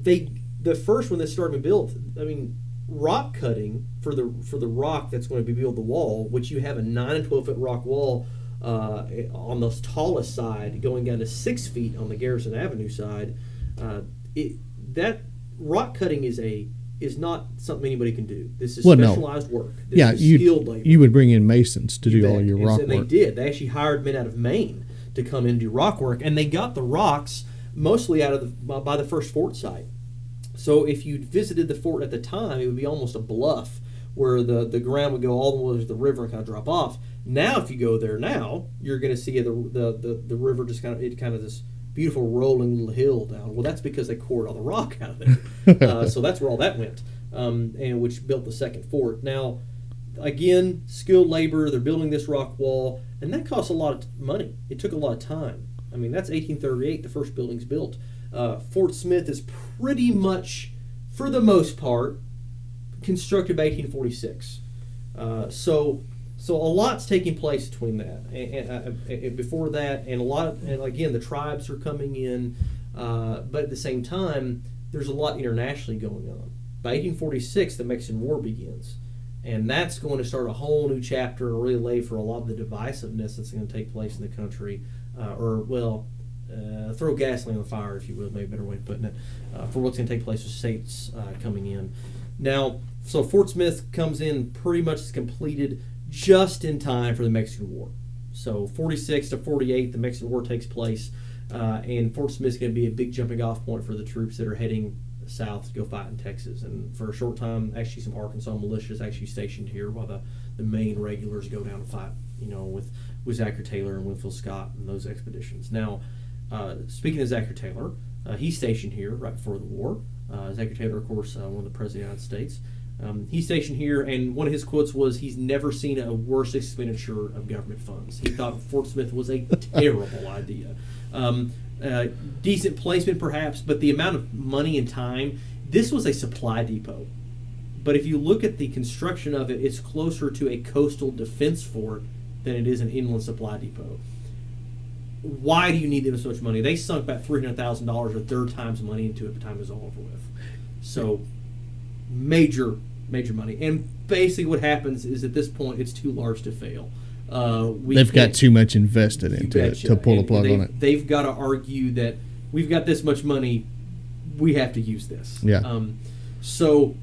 they the first when this started being built, I mean, rock cutting for the for the rock that's going to be built the wall, which you have a nine and twelve foot rock wall uh, on the tallest side, going down to six feet on the Garrison Avenue side. Uh, it that rock cutting is a is not something anybody can do. This is Well, no. specialized work. This yeah. is You skilled labor. you would bring in masons to You do all bet. your And rock so they work. did. They actually hired men out of Maine to come and do rock work, and they got the rocks mostly out of the by- the first fort site. So if you visited the fort at the time, it would be almost a bluff where the, the ground would go all the way to the river and kind of drop off. Now, if you go there now, you're going to see the, the, the, the river just kind of it kind of this beautiful rolling little hill down. Well, that's because they cored all the rock out of there. uh, so that's where all that went, um, and which built the second fort. Now, again, skilled labor. They're building this rock wall, and that costs a lot of money. It took a lot of time. I mean, that's 1838. The first building's built. Uh, Fort Smith is pretty much, for the most part, constructed by 1846. Uh, so, so a lot's taking place between that and, and, and before that, and a lot. Of, and again, the tribes are coming in, uh, but at the same time, there's a lot internationally going on. By 1846, the Mexican War begins, and that's going to start a whole new chapter and really lay for a lot of the divisiveness that's going to take place in the country, uh, or well. Uh, throw gasoline on the fire, if you will, maybe a better way of putting it, uh, for what's going to take place with states coming in. Now, so Fort Smith comes in pretty much completed just in time for the Mexican War. So 46 to 48, the Mexican War takes place, uh, and Fort Smith is going to be a big jumping off point for the troops that are heading south to go fight in Texas. And for a short time, actually, some Arkansas militias actually stationed here while the, the main regulars go down to fight, you know, with, with Zachary Taylor and Winfield Scott and those expeditions. Now, uh, speaking of Zachary Taylor, uh, he's stationed here right before the war. Uh, Zachary Taylor, of course, uh, one of the presidents of the United States. Um, he's stationed here, and one of his quotes was, "He's never seen a worse expenditure of government funds." He thought Fort Smith was a terrible idea. Um, uh, decent placement, perhaps, but the amount of money and time. This was a supply depot, but if you look at the construction of it, it's closer to a coastal defense fort than it is an inland supply depot. Why do you need them so much money? They sunk about three hundred thousand dollars or third times money into it the time was all over with. So major major money. And basically, what happens is at this point, it's too large to fail. Uh, they've got too much invested into it to pull a plug on it. They've got to argue that we've got this much money, we have to use this. Yeah. Um, so,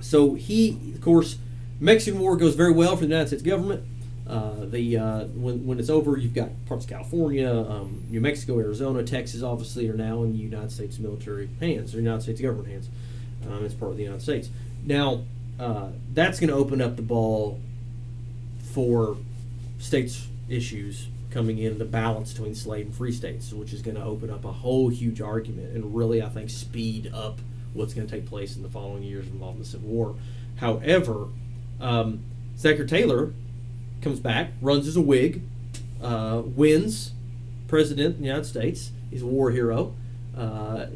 so he, of course, Mexican War goes very well for the United States government. Uh, the uh, when, when it's over, you've got parts of California, um, New Mexico, Arizona, Texas, obviously, are now in the United States military hands or United States government hands. Um, as part of the United States. Now, uh, that's going to open up the ball for states' issues coming in the balance between slave and free states, which is going to open up a whole huge argument and really, I think, speed up what's going to take place in the following years involving the Civil War. However, um, Zachary Taylor comes back, runs as a Whig, uh, wins president in the United States. He's a war hero. Uh,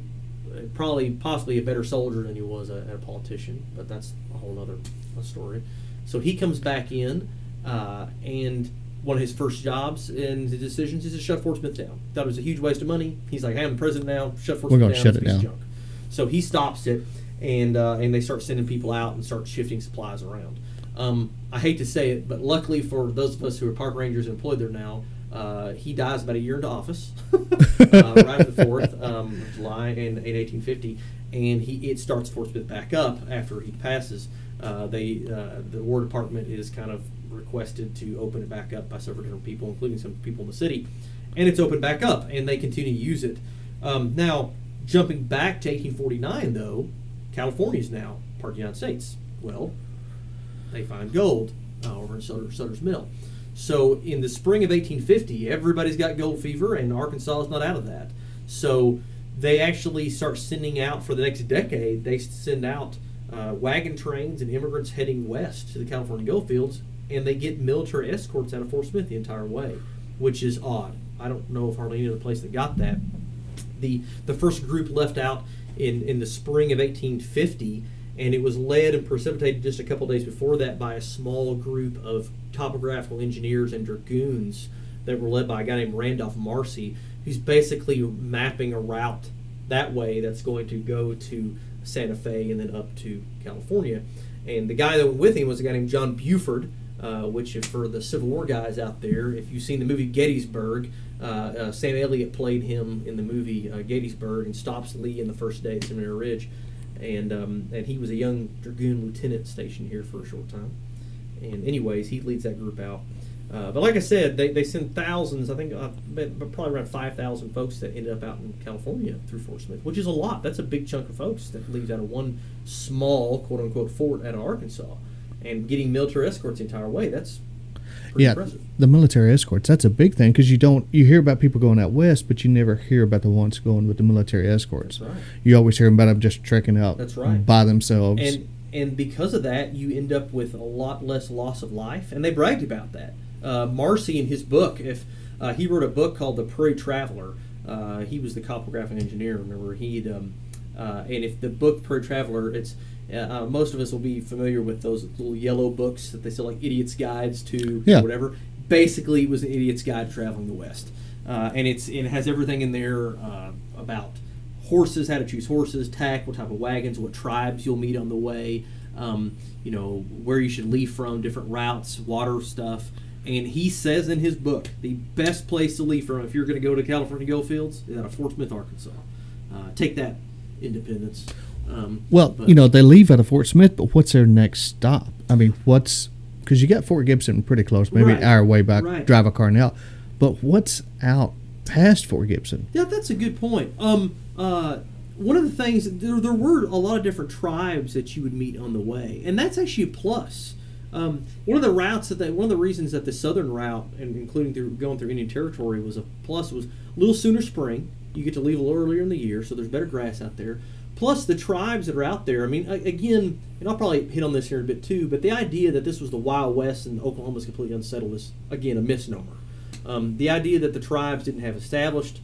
probably possibly a better soldier than he was a, a politician, but that's a whole other story. So he comes back in, uh, and one of his first jobs and his decisions is to shut Fort Smith down. Thought it was a huge waste of money. He's like, hey, I'm the president now. Shut Fort We're Smith down. Shut it down. Junk. So he stops it, and uh, and they start sending people out and start shifting supplies around. Um, I hate to say it, but luckily for those of us who are park rangers employed there now, uh, he dies about a year into office, uh, right at the fourth um, July in, in 1850, and he it starts Fort Smith back up after he passes. Uh, they uh, the War Department is kind of requested to open it back up by several different people, including some people in the city, and it's opened back up, and they continue to use it. Um, now, jumping back to 1849, though, California is now part of the United States. Well, they find gold uh, over in Sutter, Sutter's Mill. So in the spring of 1850, everybody's got gold fever, and Arkansas is not out of that. So they actually start sending out for the next decade. They send out uh, wagon trains and immigrants heading west to the California gold fields, and they get military escorts out of Fort Smith the entire way, which is odd. I don't know of hardly any other place that got that. The the first group left out in in the spring of 1850 and it was led and precipitated just a couple days before that by a small group of topographical engineers and dragoons that were led by a guy named Randolph Marcy, who's basically mapping a route that way that's going to go to Santa Fe and then up to California. And the guy that went with him was a guy named John Buford, uh, which, for the Civil War guys out there, if you've seen the movie Gettysburg, uh, uh, Sam Elliott played him in the movie uh, Gettysburg and stops Lee in the first day at Seminary Ridge and um, and he was a young dragoon lieutenant stationed here for a short time. And anyways, he leads that group out. Uh, but like I said, they, they send thousands. I think probably around five thousand folks that ended up out in California through Fort Smith, which is a lot. That's a big chunk of folks that leaves out of one small quote unquote fort out of Arkansas. And getting military escorts the entire way. That's pretty yeah, impressive. the military escorts. That's a big thing because you don't you hear about people going out west, but you never hear about the ones going with the military escorts. That's right. You always hear about them just trekking out That's right. by themselves. and and because of that, you end up with a lot less loss of life. And they bragged about that. Uh, Marcy, in his book, if uh, he wrote a book called The Prairie Traveler, uh, he was the topographic engineer. Remember, he'd um, uh, and if the book Prairie Traveler, it's uh, most of us will be familiar with those little yellow books that they sell like idiots' guides to Yeah. whatever. Basically, it was an idiot's guide traveling the West, uh, and it's it has everything in there uh, about horses, how to choose horses, tack, what type of wagons, what tribes you'll meet on the way, um, you know, where you should leave from, different routes, water stuff. And he says in his book, the best place to leave from if you're going to go to California goldfields is out of Fort Smith, Arkansas. Uh, take that, Independence. Um, well, but- you know, they leave out of Fort Smith, but what's their next stop? I mean, what's because you got Fort Gibson pretty close, maybe Right. an hour away by Right. drive a car now. But what's out past Fort Gibson? Yeah, that's a good point. Um, uh, one of the things there, there were a lot of different tribes that you would meet on the way, and that's actually a plus. Um, one of the routes that they, one of the reasons that the southern route, and including through going through Indian Territory, was a plus was a little sooner spring. You get to leave a little earlier in the year, so there's better grass out there. Plus the tribes that are out there. I mean, again, and I'll probably hit on this here in a bit too, but the idea that this was the Wild West and Oklahoma is completely unsettled is again a misnomer. Um, the idea that the tribes didn't have established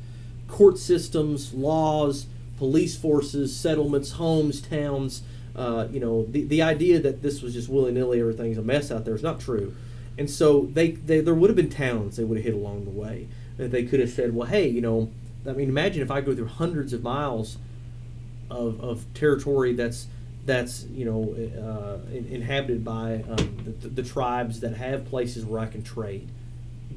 court systems, laws, police forces, settlements, homes, towns. Uh, you know, the, the idea that this was just willy nilly, everything's a mess out there is not true. And so they, they there would have been towns they would have hit along the way that they could have said, well, hey, you know, I mean, imagine if I go through hundreds of miles of, of territory that's that's you know uh, in- inhabited by um, the, the tribes that have places where I can trade,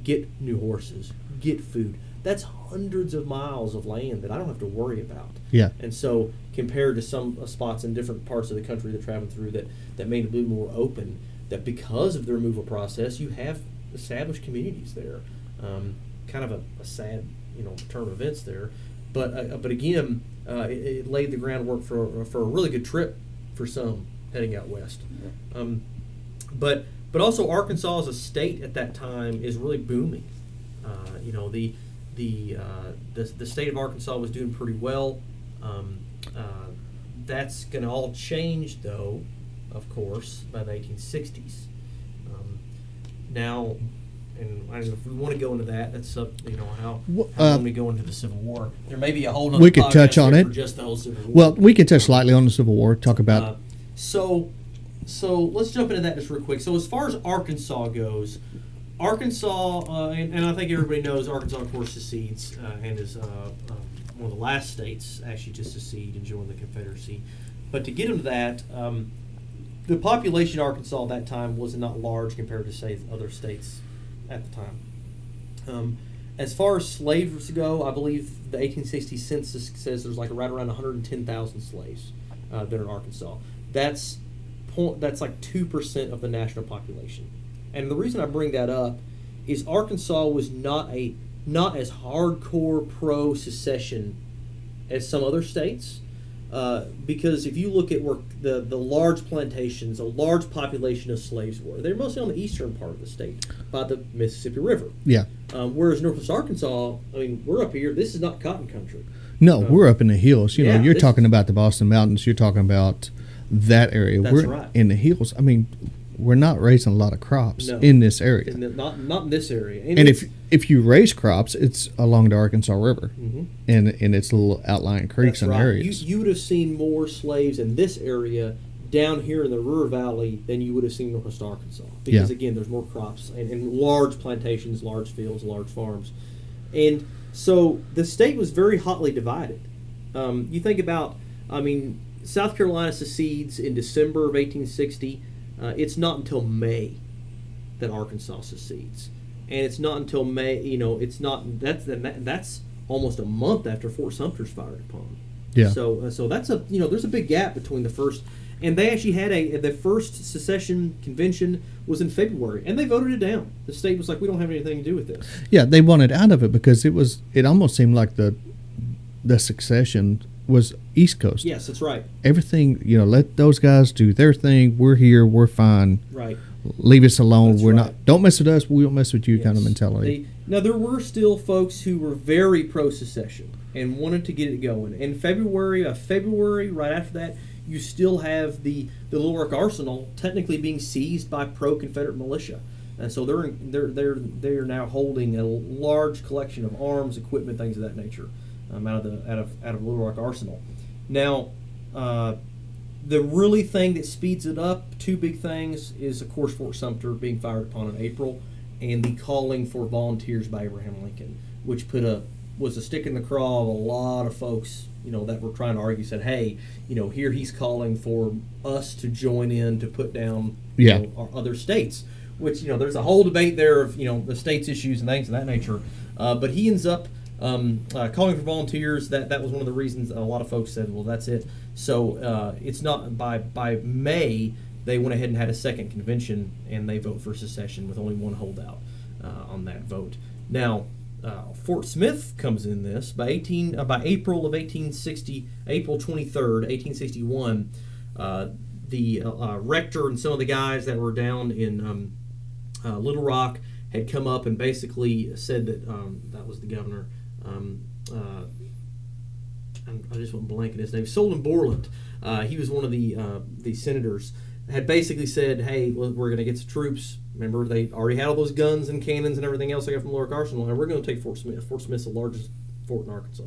get new horses, get food. That's hundreds of miles of land that I don't have to worry about. Yeah. And so, compared to some uh, spots in different parts of the country they're traveling through that, that may be more open, that because of the removal process, you have established communities there. Um, kind of a, a sad, you know, turn of events there. But uh, but again, uh, it, it laid the groundwork for for a really good trip for some heading out west. Um, but but also Arkansas as a state at that time is really booming. Uh, you know the the, uh, the the state of Arkansas was doing pretty well. Um, uh, that's going to all change though, of course, by the 1860s. Um, now, and I don't know if we want to go into that. That's up, you know how, Wha- how uh, long we go into the Civil War. There may be a whole. We could touch on it. just the whole Civil War. Well, we can touch lightly on the Civil War, talk about Uh, so, so let's jump into that just real quick. So as far as Arkansas goes, Arkansas, uh, and, and I think everybody knows Arkansas, of course, secedes uh, and is uh, um, one of the last states actually to secede and join the Confederacy. But to get into that, um, the population of Arkansas at that time was not large compared to say other states at the time. Um, as far as slaves go, I believe the 1860 census says there's like right around 110,000 slaves uh, that are in Arkansas. That's point. That's like two percent of the national population. And the reason I bring that up is Arkansas was not a not as hardcore pro secession as some other states. Uh, because if you look at where the, the large plantations, a large population of slaves were, they're mostly on the eastern part of the state by the Mississippi River. yeah. Um, whereas Northwest Arkansas, I mean, we're up here. This is not cotton country. No, Uh, we're up in the hills. You know, you're talking about the Boston Mountains. You're talking about that area. That's we're right. in the hills. I mean, we're not raising a lot of crops No. in this area. The, not not in this area. and it's- if if you raise crops, it's along the Arkansas River Mhm. and and its little outlying creeks That's and right. areas. You, you would have seen more slaves in this area down here in the River Valley than you would have seen in Northwest Arkansas. Because Yeah. again, there's more crops and, and large plantations, large fields, large farms. And so the state was very hotly divided. Um, you think about, I mean, South Carolina secedes in December of 1860. Uh, it's not until May that Arkansas secedes, and it's not until May. You know, it's not that's that, that's almost a month after Fort Sumter's fired upon. Yeah. So uh, so that's a you know there's a big gap between the first and they actually had a the first secession convention was in February and they voted it down. The state was like we don't have anything to do with this. Yeah, they wanted out of it because it was. It almost seemed like the the succession was East Coast. Yes, that's right. Everything, you know, let those guys do their thing. We're here. We're fine. Right. Leave us alone. That's we're right. not. Don't mess with us. We won't mess with you. Kind of mentality. They- now there were still folks who were very pro secession and wanted to get it going. In February, uh, February, right after that, you still have the the Little Rock Arsenal technically being seized by pro Confederate militia, and so they're they're they're they're now holding a large collection of arms, equipment, things of that nature, um, out of the out of out of Little Rock Arsenal. Now. Uh, the really thing that speeds it up, two big things, is of course Fort Sumter being fired upon in April, and the calling for volunteers by Abraham Lincoln, which put a was a stick in the craw of a lot of folks, you know, that were trying to argue. Said, hey, you know, here he's calling for us to join in to put down, you Yeah. know, our other states. Which you know, there's a whole debate there of you know the states' issues and things of that nature. Uh, but he ends up um, uh, calling for volunteers. That that was one of the reasons a lot of folks said, well, that's it. So uh, it's not by by May they went ahead and had a second convention and they vote for secession with only one holdout uh, on that vote. Now. Uh, Fort Smith comes in this by 18 uh, by April of 1860, April 23rd, 1861. Uh, the Rector and some of the guys that were down in um, Little Rock had come up and basically said that um, that was the governor. Um, uh, I just went blank in his name. Solon Borland. Uh, he was one of the uh, the senators. Had basically said, "Hey, we're going to get some troops. Remember, they already had all those guns and cannons and everything else they got from Lower Arsenal, and we're going to take Fort Smith. Fort Smith's the largest fort in Arkansas,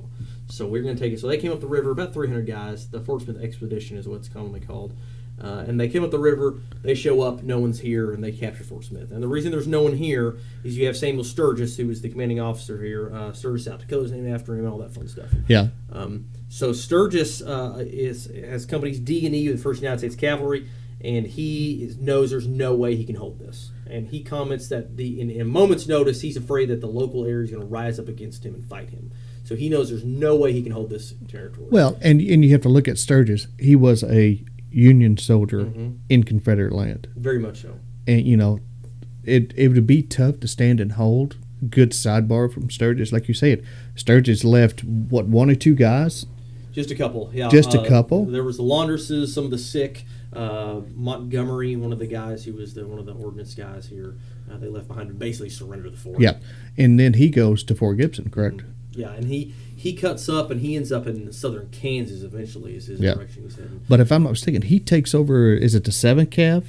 so we're going to take it." So they came up the river, about 300 guys. The Fort Smith Expedition is what it's commonly called. Uh, and they came up the river. They show up. No one's here, and they capture Fort Smith. And the reason there's no one here is you have Samuel Sturgis, who was the commanding officer here. Uh, Sturgis, South Dakota's named after him, and all that fun stuff. Yeah. Um, so Sturgis uh, is has companies D and E, the First United States Cavalry, and he is, knows there's no way he can hold this. And he comments that the in, in a moment's notice, he's afraid that the local area is going to rise up against him and fight him. So he knows there's no way he can hold this territory. Well, and and you have to look at Sturgis. He was a Union soldier Mhm. in Confederate land, very much so. and you know, it it would be tough to stand and hold. Good sidebar from Sturgis, like you said, Sturgis left what one or two guys. Just a couple, yeah. Just a uh, couple? There was the laundresses, some of the sick. Uh, Montgomery, one of the guys who was the one of the ordnance guys here, uh, they left behind to basically surrender the fort. Yeah, and then he goes to Fort Gibson, correct? Yeah, and he he cuts up and he ends up in southern Kansas eventually. Is his Yeah. direction he's heading. But if I'm not mistaken, he takes over. Is it the seventh Cav?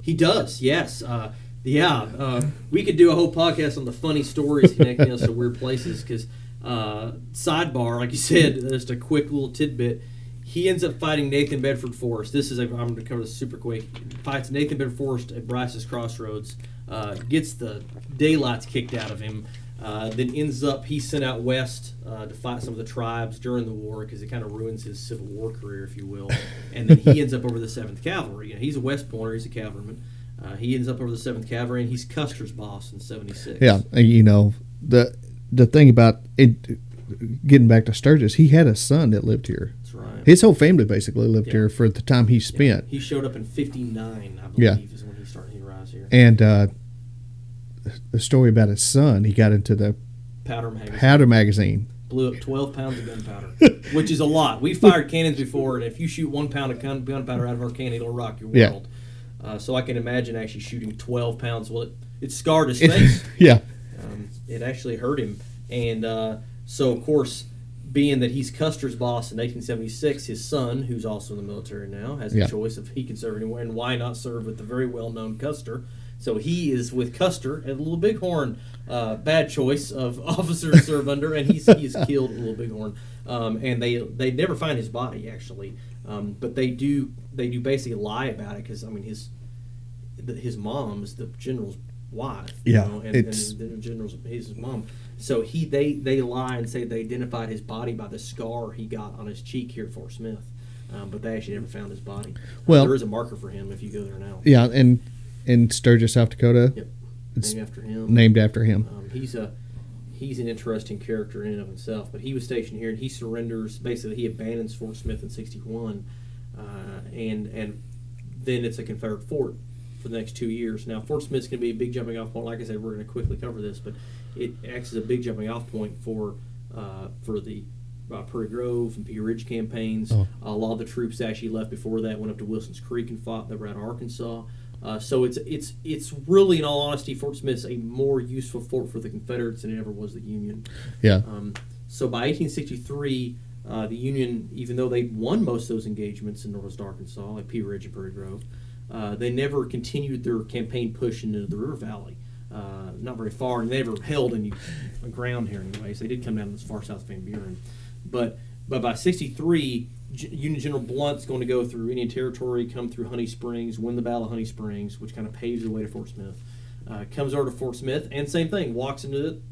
He does, yes. Uh, yeah, uh, we could do a whole podcast on the funny stories connecting us to weird places. Because uh, sidebar, like you said, just a quick little tidbit. He ends up fighting Nathan Bedford Forrest. This is a, I'm going to cover this super quick. Fights Nathan Bedford Forrest at Brice's Crossroads. Uh, gets the daylights kicked out of him. Uh, then ends up he sent out west uh, to fight some of the tribes during the war because it kind of ruins his Civil War career, if you will. And then he ends up over the Seventh Cavalry. You know, he's a West Pointer. He's a cavalryman. Uh, he ends up over the Seventh Cavalry, and he's Custer's boss in '76. Yeah, and, you know the the thing about it. Getting back to Sturgis, he had a son that lived here. that's right. His whole family basically lived Yeah. here for the time he Yeah. spent. He showed up in '59, I believe, Yeah. is when he started. He rise here. And the story about his son, he got into the Powder magazine Powder magazine. blew up 12 pounds of gunpowder, which is a lot. We fired cannons before, and if you shoot one pound of gunpowder out of our cannon, it'll rock your Yeah. world. Uh, so I can imagine actually shooting 12 pounds. Well, it, it scarred his face. yeah, um, it actually hurt him. And uh, so, of course, being that he's Custer's boss in 1876, his son, who's also in the military now, has Yeah. a choice if he can serve anywhere and why not serve with the very well known Custer. So he is with Custer at Little Bighorn. Uh, bad choice of officer to serve under, and he's he's killed Little Bighorn. Um, and they they never find his body actually, um, but they do they do basically lie about it because I mean his his mom's the general's wife. you Yeah, know, and, it's- and the general's his mom. So he they they lie and say they identified his body by the scar he got on his cheek here at Fort Smith, um, but they actually never found his body. Uh, Well- there is a marker for him if you go there now. yeah, and in Sturgis, South Dakota, Yep. it's Named after him. named after him. Um, he's a he's an interesting character in and of himself. But he was stationed here, and he surrenders. Basically, he abandons Fort Smith in '61, uh, and and then it's a Confederate fort for the next two years. Now, Fort Smith's going to be a big jumping off point. Like I said, we're going to quickly cover this, but it acts as a big jumping off point for uh, for the uh, Prairie Grove and Pea Ridge campaigns. Oh. A lot of the troops actually left before that went up to Wilson's Creek and fought. They were out of Arkansas. Uh, so it's it's it's really, in all honesty, Fort Smith's a more useful fort for the Confederates than it ever was the Union. Yeah. Um, so by 1863, uh, the Union, even though they won most of those engagements in Northwest Arkansas, like Pea Ridge and Prairie Grove, uh, they never continued their campaign push into the River Valley. Uh, not very far, and they never held any ground here, anyways. They did come down as far south as Van Buren, but but by '63, Union General Blunt's going to go through Indian Territory, come through Honey Springs, win the Battle of Honey Springs, which kind of paves the way to Fort Smith. Uh, comes over to Fort Smith, and same thing, walks into it,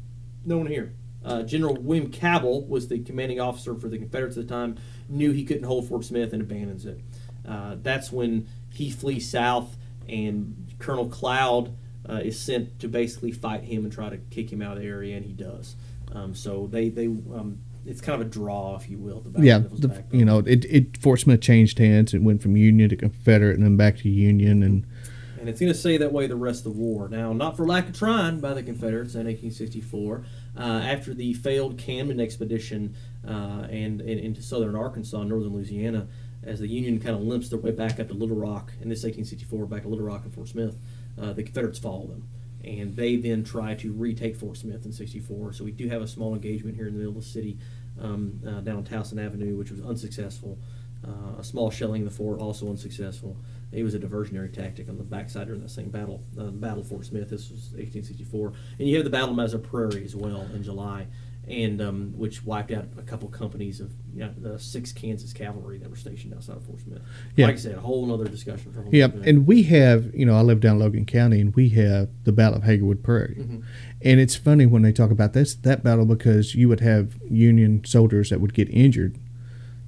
no one here. Uh, General William Cabell was the commanding officer for the Confederates at the time, knew he couldn't hold Fort Smith and abandons it. Uh, that's when he flees south, and Colonel Cloud uh, is sent to basically fight him and try to kick him out of the area, and he does. Um, so they they um, it's kind of a draw, if you will. The Yeah, the, you know, it, it Fort Smith changed hands. It went from Union to Confederate, and then back to Union, and and it's going to stay that way the rest of the war. Now, not for lack of trying by the Confederates in 1864. Uh, after the failed Camden expedition uh, and, and into southern Arkansas northern Louisiana, as the Union kind of limps their way back up to Little Rock in this 1864, back to Little Rock and Fort Smith, uh, the Confederates follow them. And they then try to retake Fort Smith in 64. So we do have a small engagement here in the middle of the city um, uh, down Towson Avenue, which was unsuccessful. Uh, a small shelling of the fort, also unsuccessful. It was a diversionary tactic on the backside during that same battle, uh, Battle Fort Smith. This was 1864, and you have the Battle of Massard Prairie as well in July, and um, which wiped out a couple companies of you know, the six Kansas cavalry that were stationed outside of Fort Smith. Yeah. Like I said, a whole other discussion for a yeah, and we have, you know, I live down Logan County, and we have the Battle of Hagerwood Prairie, Mm-hmm. and it's funny when they talk about this that battle because you would have Union soldiers that would get injured,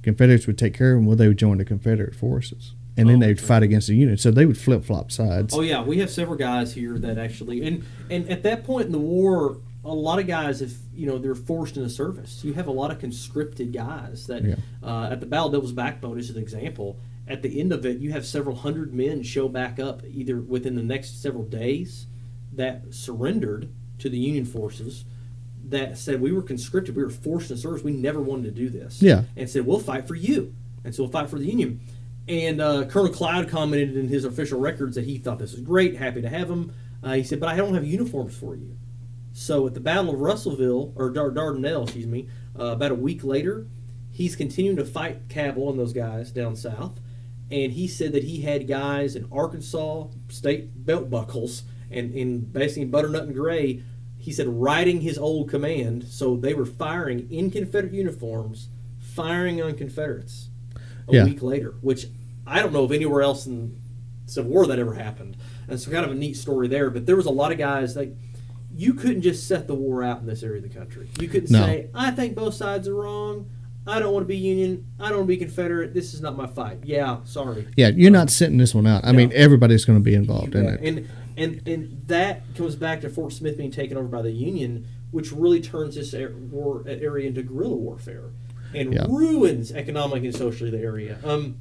Confederates would take care of them, well, they would join the Confederate forces, and then Oh, they would okay. fight against the Union, so they would flip flop sides. Oh yeah, we have several guys here that actually, and and at that point in the war, a lot of guys, if you know, they're forced into service. You have a lot of conscripted guys that, Yeah. uh, at the Battle of Devil's Backbone is an example. At the end of it, you have several hundred men show back up either within the next several days that surrendered to the Union forces. That said, we were conscripted, we were forced into service, we never wanted to do this. Yeah. and said, we'll fight for you, and so we'll fight for the Union. And uh, Colonel Cloud commented in his official records that he thought this was great, happy to have him. Uh, he said, but I don't have uniforms for you. So at the Battle of Russellville, or Dar- Dardanelle, excuse me, uh, about a week later, he's continuing to fight Cabell and those guys down south. And he said that he had guys in Arkansas state belt buckles and in basically butternut and gray. He said riding his old command, so they were firing in Confederate uniforms, firing on Confederates a Yeah. week later, which I don't know of anywhere else in Civil War that ever happened. And so kind of a neat story there. But there was a lot of guys like you couldn't just set the war out in this area of the country. You couldn't No. say, I think both sides are wrong. I don't want to be Union. I don't want to be Confederate. This is not my fight. Yeah, sorry. yeah, you're not sitting this one out. I No. mean, everybody's going to be involved in it. And and and that comes back to Fort Smith being taken over by the Union, which really turns this war area into guerrilla warfare and Yeah. ruins economic and socially the area. Um,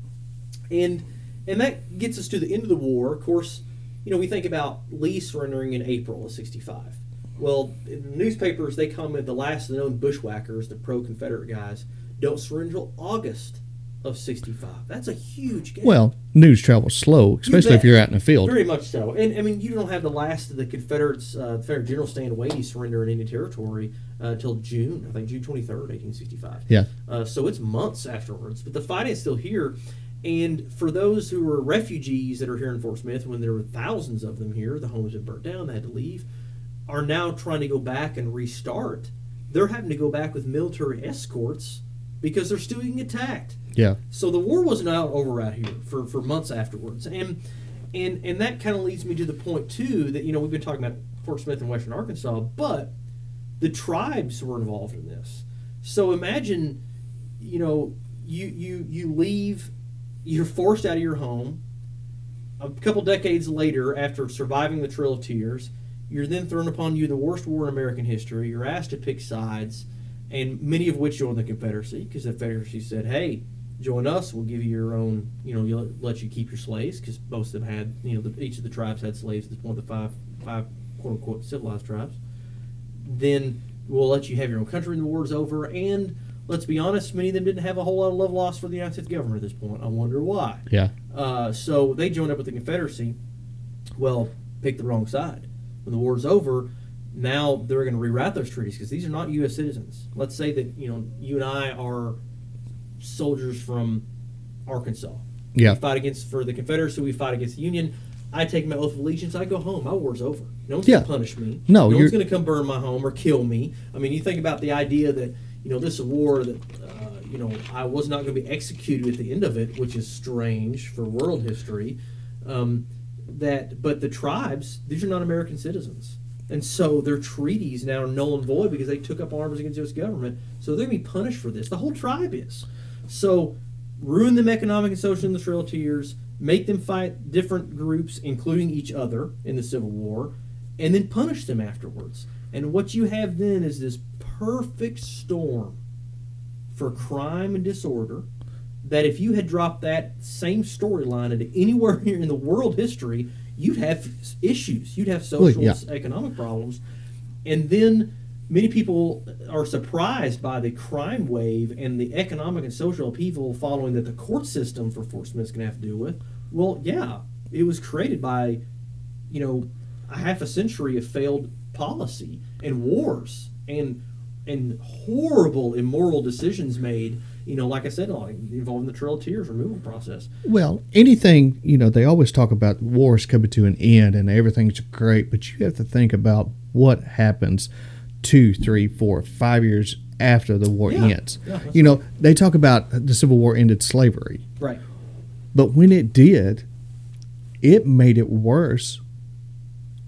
and and that gets us to the end of the war. Of course, you know we think about Lee surrendering in April of '65. Well, in the newspapers they comment the last of the known bushwhackers, the pro-Confederate guys, don't surrender until August of '65. That's a huge gap. Well, news travels slow, especially if you're out in the field. Very much so. And I mean, you don't have the last of the Confederates, uh, Confederate General Stand Watie surrender in Indian Territory uh, until June, I think June 23rd, 1865. Yeah. Uh, so it's months afterwards. But the fighting's still here. And for those who were refugees that are here in Fort Smith, when there were thousands of them here, the homes had burnt down, they had to leave, are now trying to go back and restart. They're having to go back with military escorts because they're still getting attacked. Yeah. So the war wasn't over out here for, for months afterwards, and and and that kind of leads me to the point too that you know we've been talking about Fort Smith and Western Arkansas, but the tribes were involved in this. So imagine, you know, you you you leave, you're forced out of your home. A couple decades later, after surviving the Trail of Tears, you're then thrown upon you the worst war in American history. You're asked to pick sides, and many of which join the Confederacy because the Confederacy said, "Hey, join us. We'll give you your own. You know, you'll let you keep your slaves because most of them had. You know, the, each of the tribes had slaves. At this point, the five five quote unquote civilized tribes. Then we'll let you have your own country when the war's over, and let's be honest, many of them didn't have a whole lot of love lost for the United States government at this point. I wonder why. Yeah. Uh, so they joined up with the Confederacy. Well, picked the wrong side. When the war's over, now they're going to rewrite those treaties because these are not U.S. citizens. Let's say that you know you and I are soldiers from Arkansas. Yeah. We fight against for the Confederacy. We fight against the Union. I take my oath of allegiance. I go home. My war's over. No one's Yeah. going to punish me. No, no one's going to come burn my home or kill me. I mean, you think about the idea that you know this war that uh, you know I was not going to be executed at the end of it, which is strange for world history. Um, that, but the tribes, these are not American citizens, and so their treaties now are null and void because they took up arms against the U.S. government. So they're going to be punished for this. The whole tribe is. So ruin them economic and social in the Trail Tears, make them fight different groups, including each other, in the Civil War, and then punish them afterwards. And what you have then is this perfect storm for crime and disorder. That if you had dropped that same storyline into anywhere here in the world history, you'd have issues. You'd have social, yeah. economic problems. And then many people are surprised by the crime wave and the economic and social upheaval following that the court system for Fort Smith's going to have to deal with. Well, yeah, it was created by, you know, a half a century of failed policy and wars and and horrible immoral decisions made. You know, like I said, involving the Trail of Tears removal process. Well, anything, you know, they always talk about wars coming to an end and everything's great, but you have to think about what happens two, three, four, five years after the war Yeah. ends. Yeah, you know, they talk about the Civil War ended slavery, Right. but when it did, it made it worse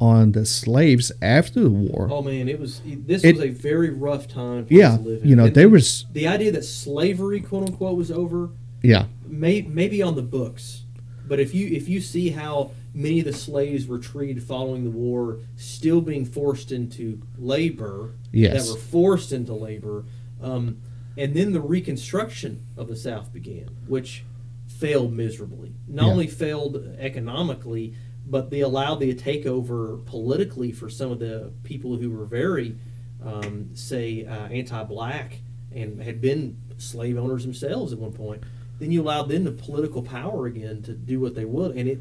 on the slaves after the war. Oh man, it was this It- was a very rough time. For yeah, to live in. you know, And there the- was, the idea that slavery, quote unquote, was over. yeah, may, maybe on the books, but if you if you see how many of the slaves were treated following the war, still being forced into labor, Yes. that were forced into labor, um, and then the Reconstruction of the South began, which failed miserably. Not Yeah. only failed economically, but they allowed the takeover politically for some of the people who were very, um, say, uh, anti-black and had been slave owners themselves at one point. Then you allowed them the political power again to do what they would, and it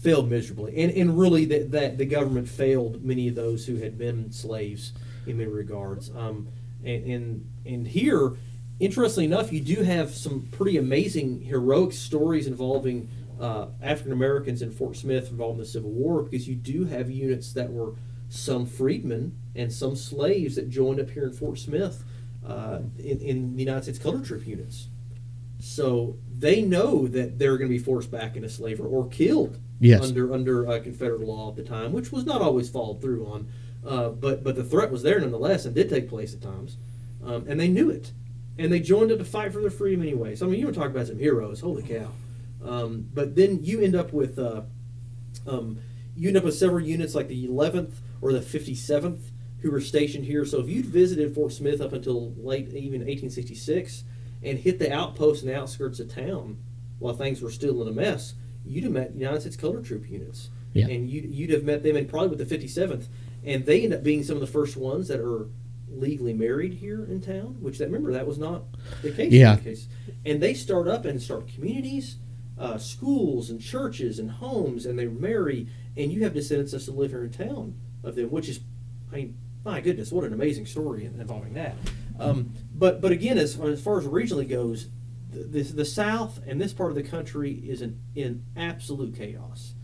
failed miserably. And and really, that that the government failed many of those who had been slaves in many regards. Um, and and and here, interestingly enough, you do have some pretty amazing heroic stories involving uh, African Americans in Fort Smith involved in the Civil War because you do have units that were some freedmen and some slaves that joined up here in Fort Smith uh, in, in the United States Colored Troop units. So they know that they're going to be forced back into slavery or killed Yes. under under uh, Confederate law at the time, which was not always followed through on. Uh, but but the threat was there nonetheless and did take place at times, um, and they knew it, and they joined up to fight for their freedom anyway. So I mean, you want to talk about some heroes? Holy cow! Um, but then you end up with uh, um, you end up with several units like the 11th or the 57th who were stationed here. So if you'd visited Fort Smith up until late even 1866 and hit the outposts and the outskirts of town while things were still in a mess, you'd have met United States Colored Troop units. Yeah. And you'd, you'd have met them and probably with the 57th. And they end up being some of the first ones that are legally married here in town, which that remember that was not the case. in Yeah. that case. And they start up and start communities, uh, schools and churches and homes, and they marry, and you have descendants that still live here in town of them, which is, I mean, my goodness, what an amazing story involving that. Um, but but again, as, as far as regionally goes, the, the, the South and this part of the country is in, in absolute chaos.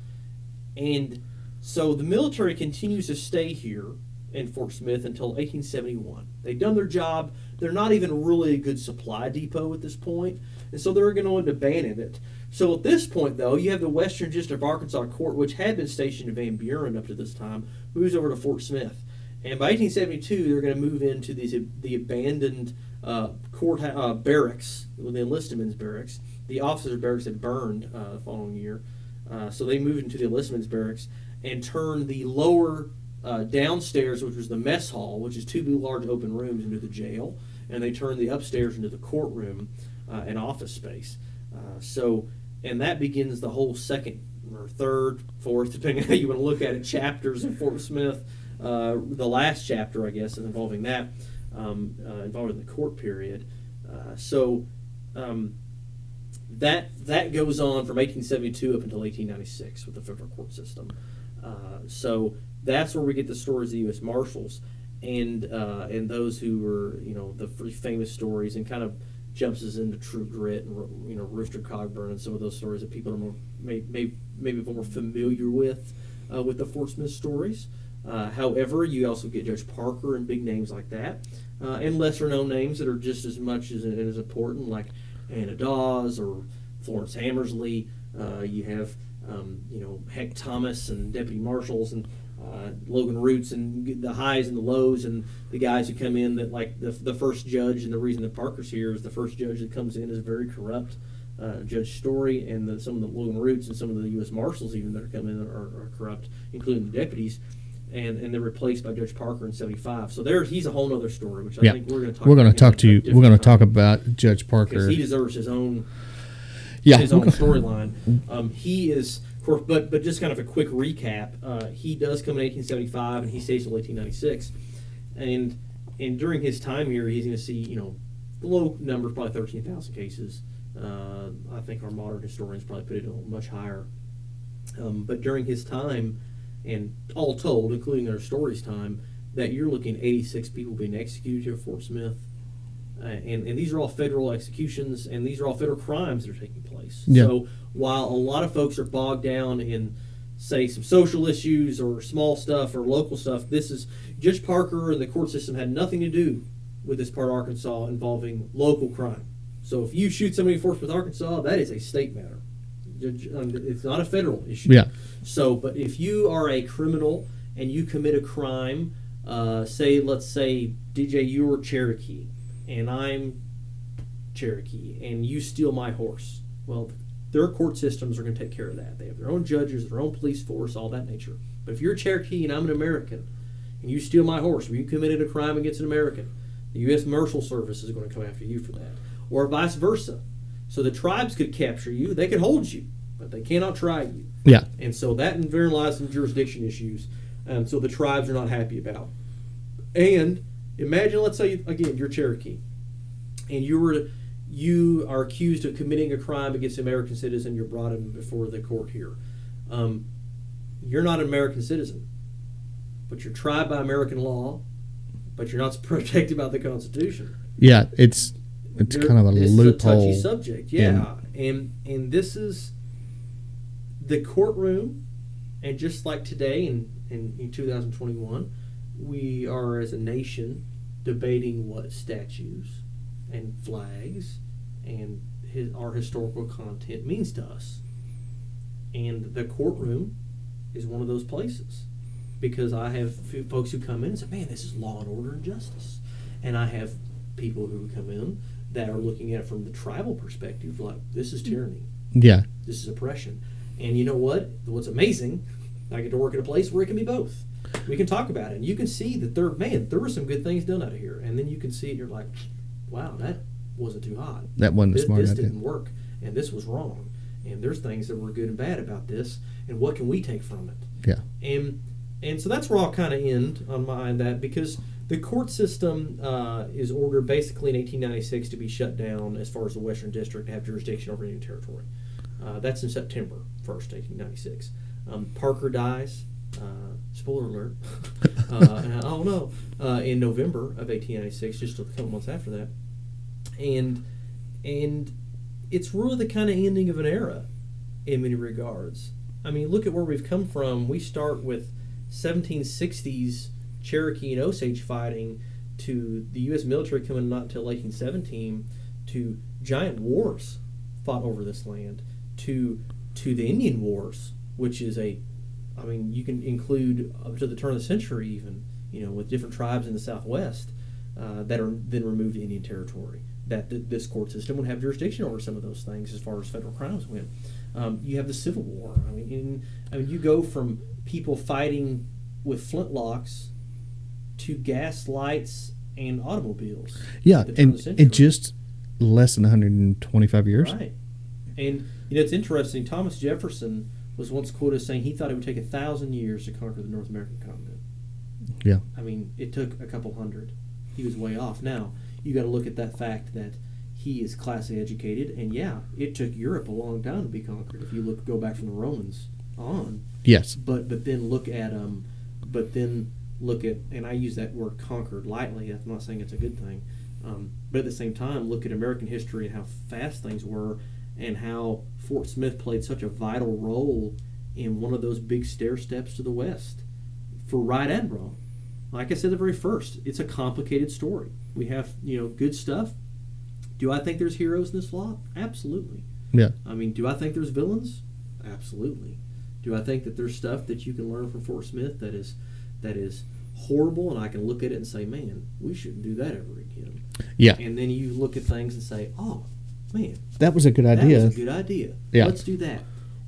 And so the military continues to stay here in Fort Smith until 1871. They've done their job. They're not even really a good supply depot at this point, and so they're going to abandon it. So at this point, though, you have the Western District of Arkansas Court, which had been stationed in Van Buren up to this time, moves over to Fort Smith. And by 1872, they're going to move into these the abandoned uh, court uh, barracks, the enlistmen's barracks. The officers' barracks had burned uh, the following year, uh, so they moved into the enlistmen's barracks and turned the lower uh, downstairs, which was the mess hall, which is two large open rooms, into the jail, and they turned the upstairs into the courtroom uh, and office space. So, and that begins the whole second or third, fourth, depending on how you want to look at it, chapters of Fort Smith. Uh, the last chapter, I guess, involving that, um, uh, involving the court period. Uh, so um, that that goes on from 1872 up until 1896 with the federal court system. Uh, so that's where we get the stories of the U.S. Marshals and uh, and those who were you know the famous stories and kind of jumps us into True Grit and you know Rooster Cogburn and some of those stories that people are more may, may, maybe more familiar with uh, with the Fort Smith stories. Uh, however, you also get Judge Parker and big names like that, uh, and lesser known names that are just as much as, as important, like Anna Dawes or Florence Hammersley. Uh, you have um, you know Heck Thomas and deputy marshals and uh, Logan Roots and the highs and the lows and the guys who come in that like the, the first judge and the reason that Parker's here is the first judge that comes in is very corrupt. Uh, judge Story and the, some of the Logan Roots and some of the U.S. Marshals even that are coming in are, are corrupt, including the deputies and and they're replaced by Judge Parker in '75. So there, he's a whole other story, which I yeah. think we're going to talk. We're going to talk to you. We're going to talk about Judge Parker. He deserves his own. Yeah, his own storyline. Um, he is, but but just kind of a quick recap. Uh, he does come in 1875, and he stays until 1896, and and during his time here, he's going to see you know low numbers, probably 13,000 cases. Uh, I think our modern historians probably put it much higher. Um, but during his time, and all told, including our stories time, that you're looking 86 people being executed here at Fort Smith. Uh, and, and these are all federal executions, and these are all federal crimes that are taking place. Yeah. So while a lot of folks are bogged down in, say, some social issues or small stuff or local stuff, this is Judge Parker and the court system had nothing to do with this part of Arkansas involving local crime. So if you shoot somebody in Smith, Arkansas, that is a state matter. It's not a federal issue. Yeah. So, but if you are a criminal and you commit a crime, uh, say, let's say, DJ, you're Cherokee, and I'm Cherokee, and you steal my horse. Well, their court systems are going to take care of that. They have their own judges, their own police force, all that nature. But if you're Cherokee and I'm an American, and you steal my horse, or you committed a crime against an American, the U.S. Marshal Service is going to come after you for that, or vice versa. So the tribes could capture you, they could hold you, but they cannot try you. Yeah. And so that in therein lies some jurisdiction issues. Um, so the tribes are not happy about. And imagine, let's say again, you're Cherokee, and you were you are accused of committing a crime against an American citizen. You're brought in before the court here. Um, you're not an American citizen, but you're tried by American law, but you're not protected by the Constitution. Yeah, it's it's there, kind of a loophole. a touchy subject, yeah. And and this is the courtroom, and just like today in, in, in 2021, we are as a nation debating what statues and flags and his, our historical content means to us. And the courtroom is one of those places because I have folks who come in and say, man, this is law and order and justice. And I have people who come in that are looking at it from the tribal perspective, like, this is tyranny. Yeah. This is oppression. And you know what? What's amazing, I get to work at a place where it can be both. We can talk about it, and you can see that there, man, there were some good things done out of here. And then you can see it, and you're like, wow, that wasn't too hot. That wasn't this, smart. This didn't work, and this was wrong. And there's things that were good and bad about this, and what can we take from it? Yeah. And and so that's where I'll kind of end on my that because the court system uh, is ordered basically in 1896 to be shut down as far as the Western District to have jurisdiction over Indian Territory. Uh, that's in September 1st, 1896. Um, Parker dies. Uh, spoiler alert. uh, oh no! Uh, in November of 1896, just a couple months after that, and and it's really the kind of ending of an era in many regards. I mean, look at where we've come from. We start with 1760s Cherokee and Osage fighting to the U.S. military coming not until 1817 to giant wars fought over this land to to the Indian Wars, which is a, I mean, you can include up to the turn of the century even, you know, with different tribes in the Southwest uh, that are then removed to Indian territory. That th- this court system would have jurisdiction over some of those things as far as federal crimes went. Um, you have the Civil War. I mean, in, I mean, you go from people fighting with flintlocks to gas lights and automobiles. Yeah, and in just less than 125 years. Right. And you know, it's interesting. Thomas Jefferson was once quoted as saying he thought it would take a thousand years to conquer the North American continent. Yeah. I mean, it took a couple hundred. He was way off. Now you got to look at that fact that he is classically educated, and yeah, it took Europe a long time to be conquered. If you look, go back from the Romans on, Yes. but but then look at um, but then look at, and I use that word conquered lightly. I'm not saying it's a good thing, um, but at the same time, look at American history and how fast things were, and how Fort Smith played such a vital role in one of those big stair steps to the west for right and wrong. Like I said, the very first, it's a complicated story. We have you know good stuff. Do I think there's heroes in this law? Absolutely. Yeah. I mean, do I think there's villains? Absolutely. Do I think that there's stuff that you can learn from Fort Smith that is that is horrible and I can look at it and say, man, we shouldn't do that ever again. Yeah. And then you look at things and say, oh, man, That was a good idea. that was a good idea. Yeah. Let's do that.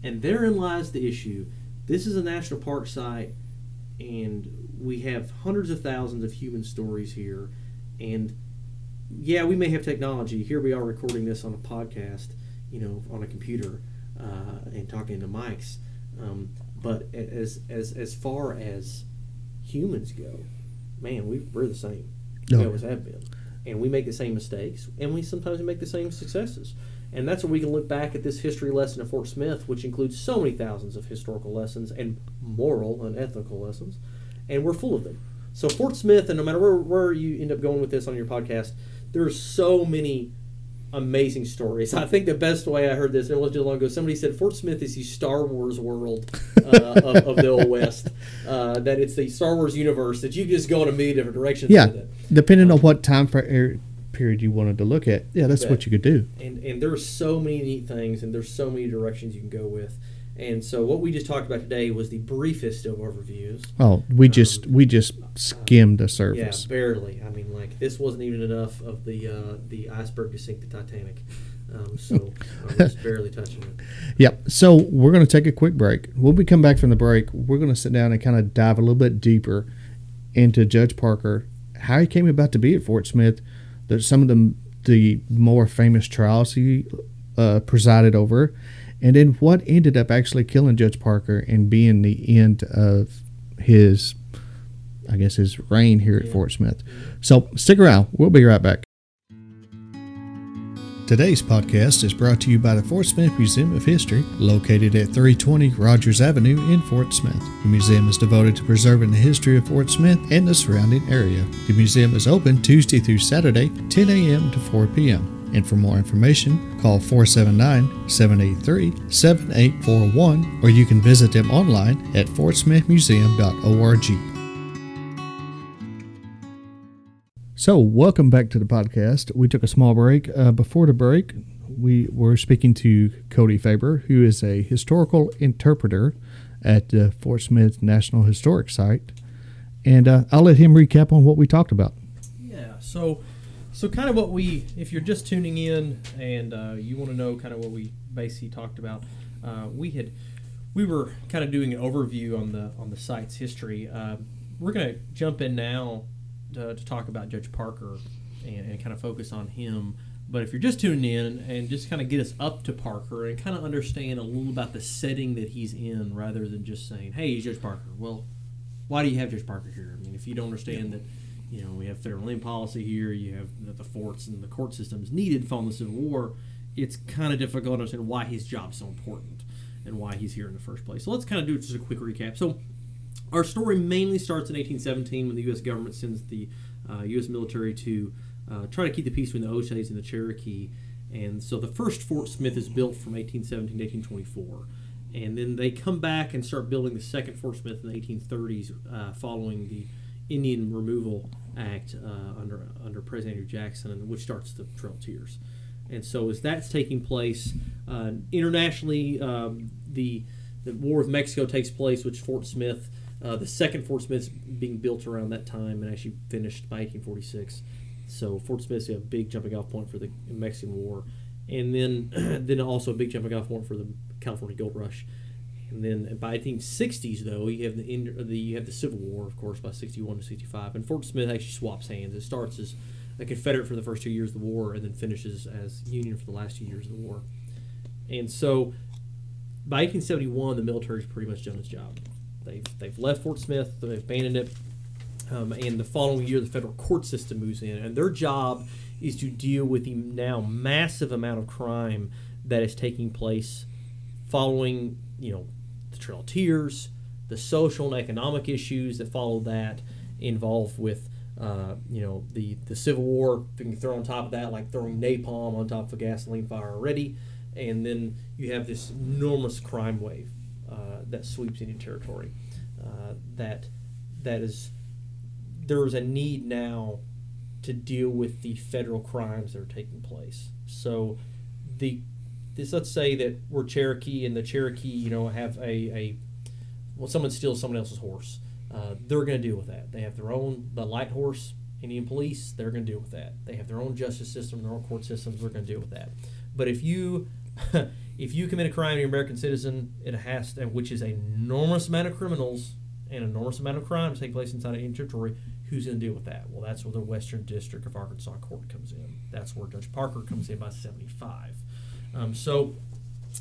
And therein lies the issue. This is a national park site, and we have hundreds of thousands of human stories here. And yeah, we may have technology. Here we are recording this on a podcast, you know, on a computer uh, and talking to mics. Um, but as as as far as humans go, man, we we're the same. We Oh. always have been, and we make the same mistakes, and we sometimes make the same successes. And that's where we can look back at this history lesson of Fort Smith, which includes so many thousands of historical lessons and moral and ethical lessons, and we're full of them. So Fort Smith, and no matter where, where you end up going with this on your podcast, there's so many amazing stories. I think the best way I heard this, and it wasn't too long ago, somebody said Fort Smith is the Star Wars world uh, of, of the Old West. Uh, that it's the Star Wars universe that you can just go in a million different directions Yeah. Depending on what time for er, period you wanted to look at, yeah, that's what you could do. and and there's so many neat things and there's so many directions you can go with and so what we just talked about today was the briefest of overviews Oh, we just we just skimmed the yeah surface. barely i mean like this wasn't even enough of the uh, the iceberg to sink the titanic um, so i'm just barely touching it Yep. So we're going to take a quick break. When we come back from the break, we're going to sit down and kind of dive a little bit deeper into Judge Parker, how he came about to be at Fort Smith, there's some of the the more famous trials he uh, presided over, and then what ended up actually killing Judge Parker and being the end of his, I guess, his reign here at Yeah. Fort Smith. So stick around. We'll be right back. Today's podcast is brought to you by the Fort Smith Museum of History, located at 320 Rogers Avenue in Fort Smith. The museum is devoted to preserving the history of Fort Smith and the surrounding area. The museum is open Tuesday through Saturday, 10 a.m. to 4 p.m. And for more information, call 479 783 7841 or you can visit them online at fortsmithmuseum.org. So, welcome back to the podcast. We took a small break. Uh, before the break, we were speaking to Cody Faber, who is a historical interpreter at the Fort Smith National Historic Site. And uh, I'll let him recap on what we talked about. Yeah. So, so kind of what we, if you're just tuning in and uh, you want to know kind of what we basically talked about, uh, we had, we were kind of doing an overview on the on the site's history. Uh, we're going to jump in now to, to talk about Judge Parker and, and kind of focus on him. But if you're just tuning in and just kind of get us up to Parker and kind of understand a little about the setting that he's in, rather than just saying, "Hey, he's Judge Parker." Well, why do you have Judge Parker here? I mean, if you don't understand that, you know, we have federal land policy here, you have that the forts and the court systems needed following the Civil War, it's kind of difficult to understand why his job's so important and why he's here in the first place. So let's kind of do just a quick recap. So our story mainly starts in 1817 when the U.S. government sends the uh, U.S. military to uh, try to keep the peace between the Osage and the Cherokee. And so the first Fort Smith is built from 1817 to 1824. And then they come back and start building the second Fort Smith in the 1830s uh, following the Indian Removal Act uh, under under President Andrew Jackson, which starts the Trail of Tears. And so as that's taking place uh, internationally, um, the the War with Mexico takes place, which Fort Smith, uh, the second Fort Smith's being built around that time and actually finished by 1846. So Fort Smith's a big jumping off point for the Mexican War, and then then also a big jumping off point for the California Gold Rush. And then by 1860s, though, you have the, Ind- the you have the Civil War, of course, by 61 to 65, and Fort Smith actually swaps hands. It starts as a Confederate for the first two years of the war, and then finishes as Union for the last two years of the war. And so, by 1871, the military's pretty much done its job. They've they've left Fort Smith, they've abandoned it. Um, and the following year, the federal court system moves in, and their job is to deal with the now massive amount of crime that is taking place following, you know, the Trail of Tears, the social and economic issues that follow that, involved with, uh, you know, the, the Civil War. You can throw on top of that, like throwing napalm on top of a gasoline fire already, and then you have this enormous crime wave that sweeps Indian Territory. Uh, that that is there is a need now to deal with the federal crimes that are taking place. So the this let's say that we're Cherokee and the Cherokee, you know, have a, a well someone steals someone else's horse. Uh, they're going to deal with that. They have their own the light horse Indian police. They're going to deal with that. They have their own justice system, their own court systems. They're going to deal with that. But if you if you commit a crime, you're an American citizen. It has to, which is an enormous amount of criminals and enormous amount of crimes take place inside of Indian Territory. Who's going to deal with that? Well, that's where the Western District of Arkansas Court comes in. That's where Judge Parker comes in by '75. Um, so,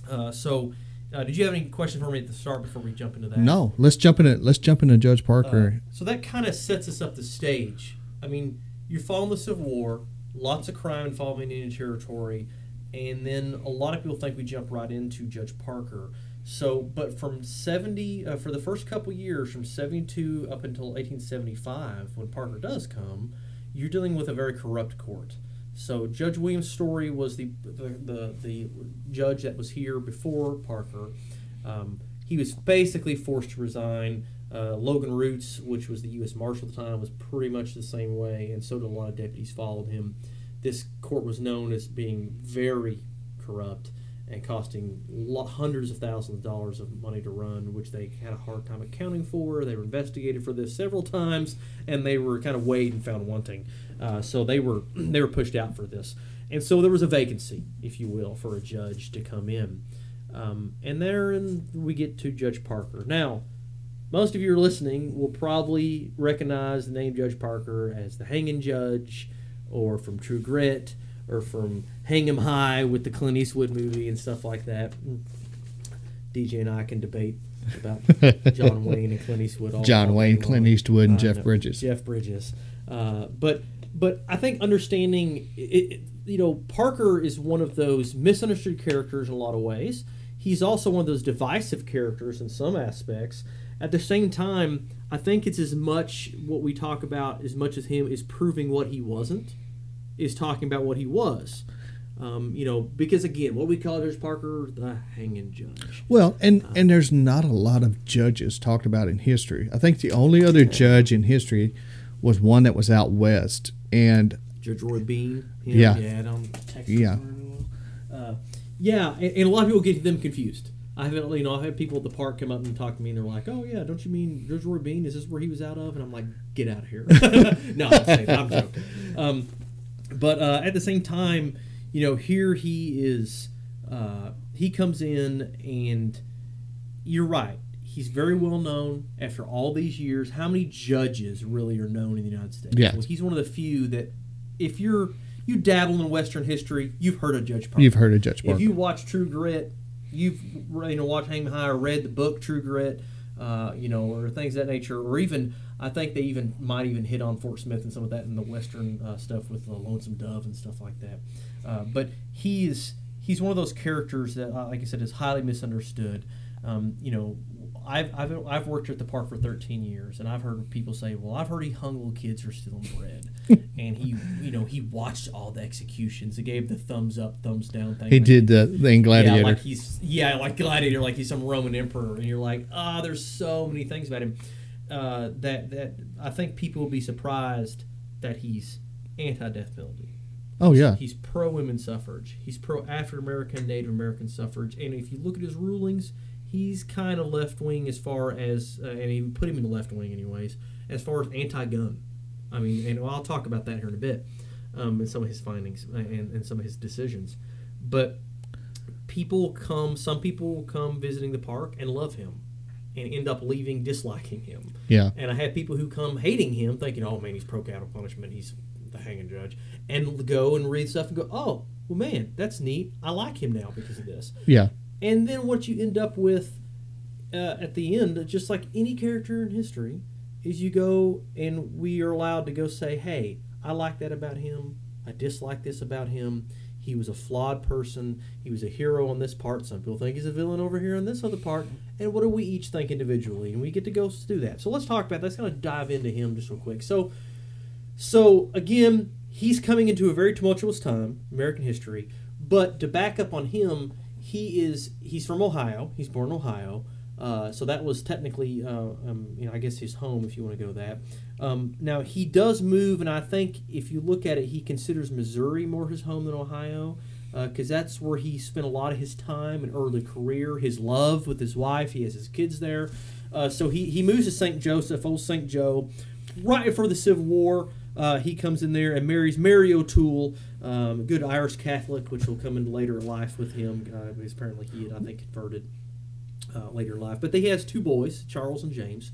uh, so. Uh, did you have any question for me at the start before we jump into that? No, let's jump into let's jump into Judge Parker. Uh, so that kind of sets us up the stage. I mean, you're following the Civil War, lots of crime involving Indian Territory, and then a lot of people think we jump right into Judge Parker. So, but from 70, uh, for the first couple years, from 72 up until 1875, when Parker does come, you're dealing with a very corrupt court. So Judge Williams Story was the the, the, the judge that was here before Parker. Um, he was basically forced to resign. Uh, Logan Roots, which was the U.S. Marshal at the time, was pretty much the same way, and so did a lot of deputies followed him. This court was known as being very corrupt and costing hundreds of thousands of dollars of money to run, which they had a hard time accounting for. They were investigated for this several times, and they were kind of weighed and found wanting. Uh, so they were they were pushed out for this, and so there was a vacancy, if you will, for a judge to come in. Um, and therein we get to Judge Parker. Now, most of you are listening will probably recognize the name Judge Parker as the hanging judge, or from True Grit, or from Hang 'em High with the Clint Eastwood movie and stuff like that. DJ and I can debate about John Wayne and Clint Eastwood. All, John all Wayne, day Clint. Eastwood, and Uh, Jeff no, Bridges. Jeff Bridges. Uh, but but I think understanding it, it, you know Parker is one of those misunderstood characters in a lot of ways. He's also one of those divisive characters in some aspects. At the same time, I think it's as much what we talk about as much as him is proving what he wasn't, is talking about what he was. Um, you know, because again, what we call Judge Parker, the hanging judge. Well, and and there's not a lot of judges talked about in history. I think the only other judge in history was one that was out west, and Judge Roy Bean. Yeah. Yeah, Texas. Yeah. Uh, yeah, and, and a lot of people get them confused. I haven't, you know, I've had people at the park come up and talk to me, and they're like, "Oh yeah, don't you mean Judge Roy Bean? Is this where he was out of?" And I'm like, "Get out of here!" no, I'm, saying, I'm joking. Um, but uh, at the same time, you know, here he is. Uh, he comes in, and you're right. He's very well known after all these years. How many judges really are known in the United States? Yeah. Well, he's one of the few that, if you're you dabble in Western history, you've heard of Judge Parker. you've heard of Judge Parker. If you watch True Grit, you've you know watched Hang High or read the book True Grit, uh, you know, or things that nature, or even I think they even might even hit on Fort Smith and some of that in the Western uh, stuff with the Lonesome Dove and stuff like that. Uh, but he is he's one of those characters that, uh, like I said, is highly misunderstood. Um, you know, I've, I've, I've worked at the park for 13 years, and I've heard people say, "Well, I've heard he hung little kids for stealing bread," and he, you know, he watched all the executions. He gave the thumbs up, thumbs down thing. he Like, did the thing Gladiator. yeah, like he's yeah, like Gladiator, like he's some Roman emperor, and you're like, ah, there's so many things about him uh, that that I think people will be surprised that he's anti-death penalty. oh yeah, He's pro women's suffrage. He's pro African American, Native American suffrage. And if you look at his rulings, he's kind of left wing as far as, uh, and he put him in the left wing anyways, as far as anti gun. I mean, and I'll talk about that here in a bit, um, and some of his findings uh, and, and some of his decisions. But people come, some people will come visiting the park and love him and end up leaving disliking him. yeah. And I have people who come hating him, thinking, "Oh man, he's pro capital punishment. He's the hanging judge," and go and read stuff and go, "Oh, well, man, that's neat. I like him now because of this." Yeah. And then what you end up with uh, at the end, just like any character in history, is you go and we are allowed to go say, hey, I like that about him. I dislike this about him. He was a flawed person. He was a hero on this part. Some people think he's a villain over here on this other part. And what do we each think individually? And we get to go do that. So let's talk about. that. Let's kind of dive into him just real quick. So, so again, he's coming into a very tumultuous time, American history. But to back up on him, he is he's from Ohio. He's born in Ohio. Uh, so that was technically, uh, um, you know, I guess his home, if you want to go that. Um, now he does move, and I think if you look at it, he considers Missouri more his home than Ohio, because uh, that's where he spent a lot of his time and early career, his love with his wife. He has his kids there, uh, so he he moves to St. Joseph, old St. Joe, right before the Civil War. Uh, he comes in there and marries Mary O'Toole, um, a good Irish Catholic, which will come into later life with him. Uh, because apparently he had, I think, converted uh, later in life. But he has two boys, Charles and James.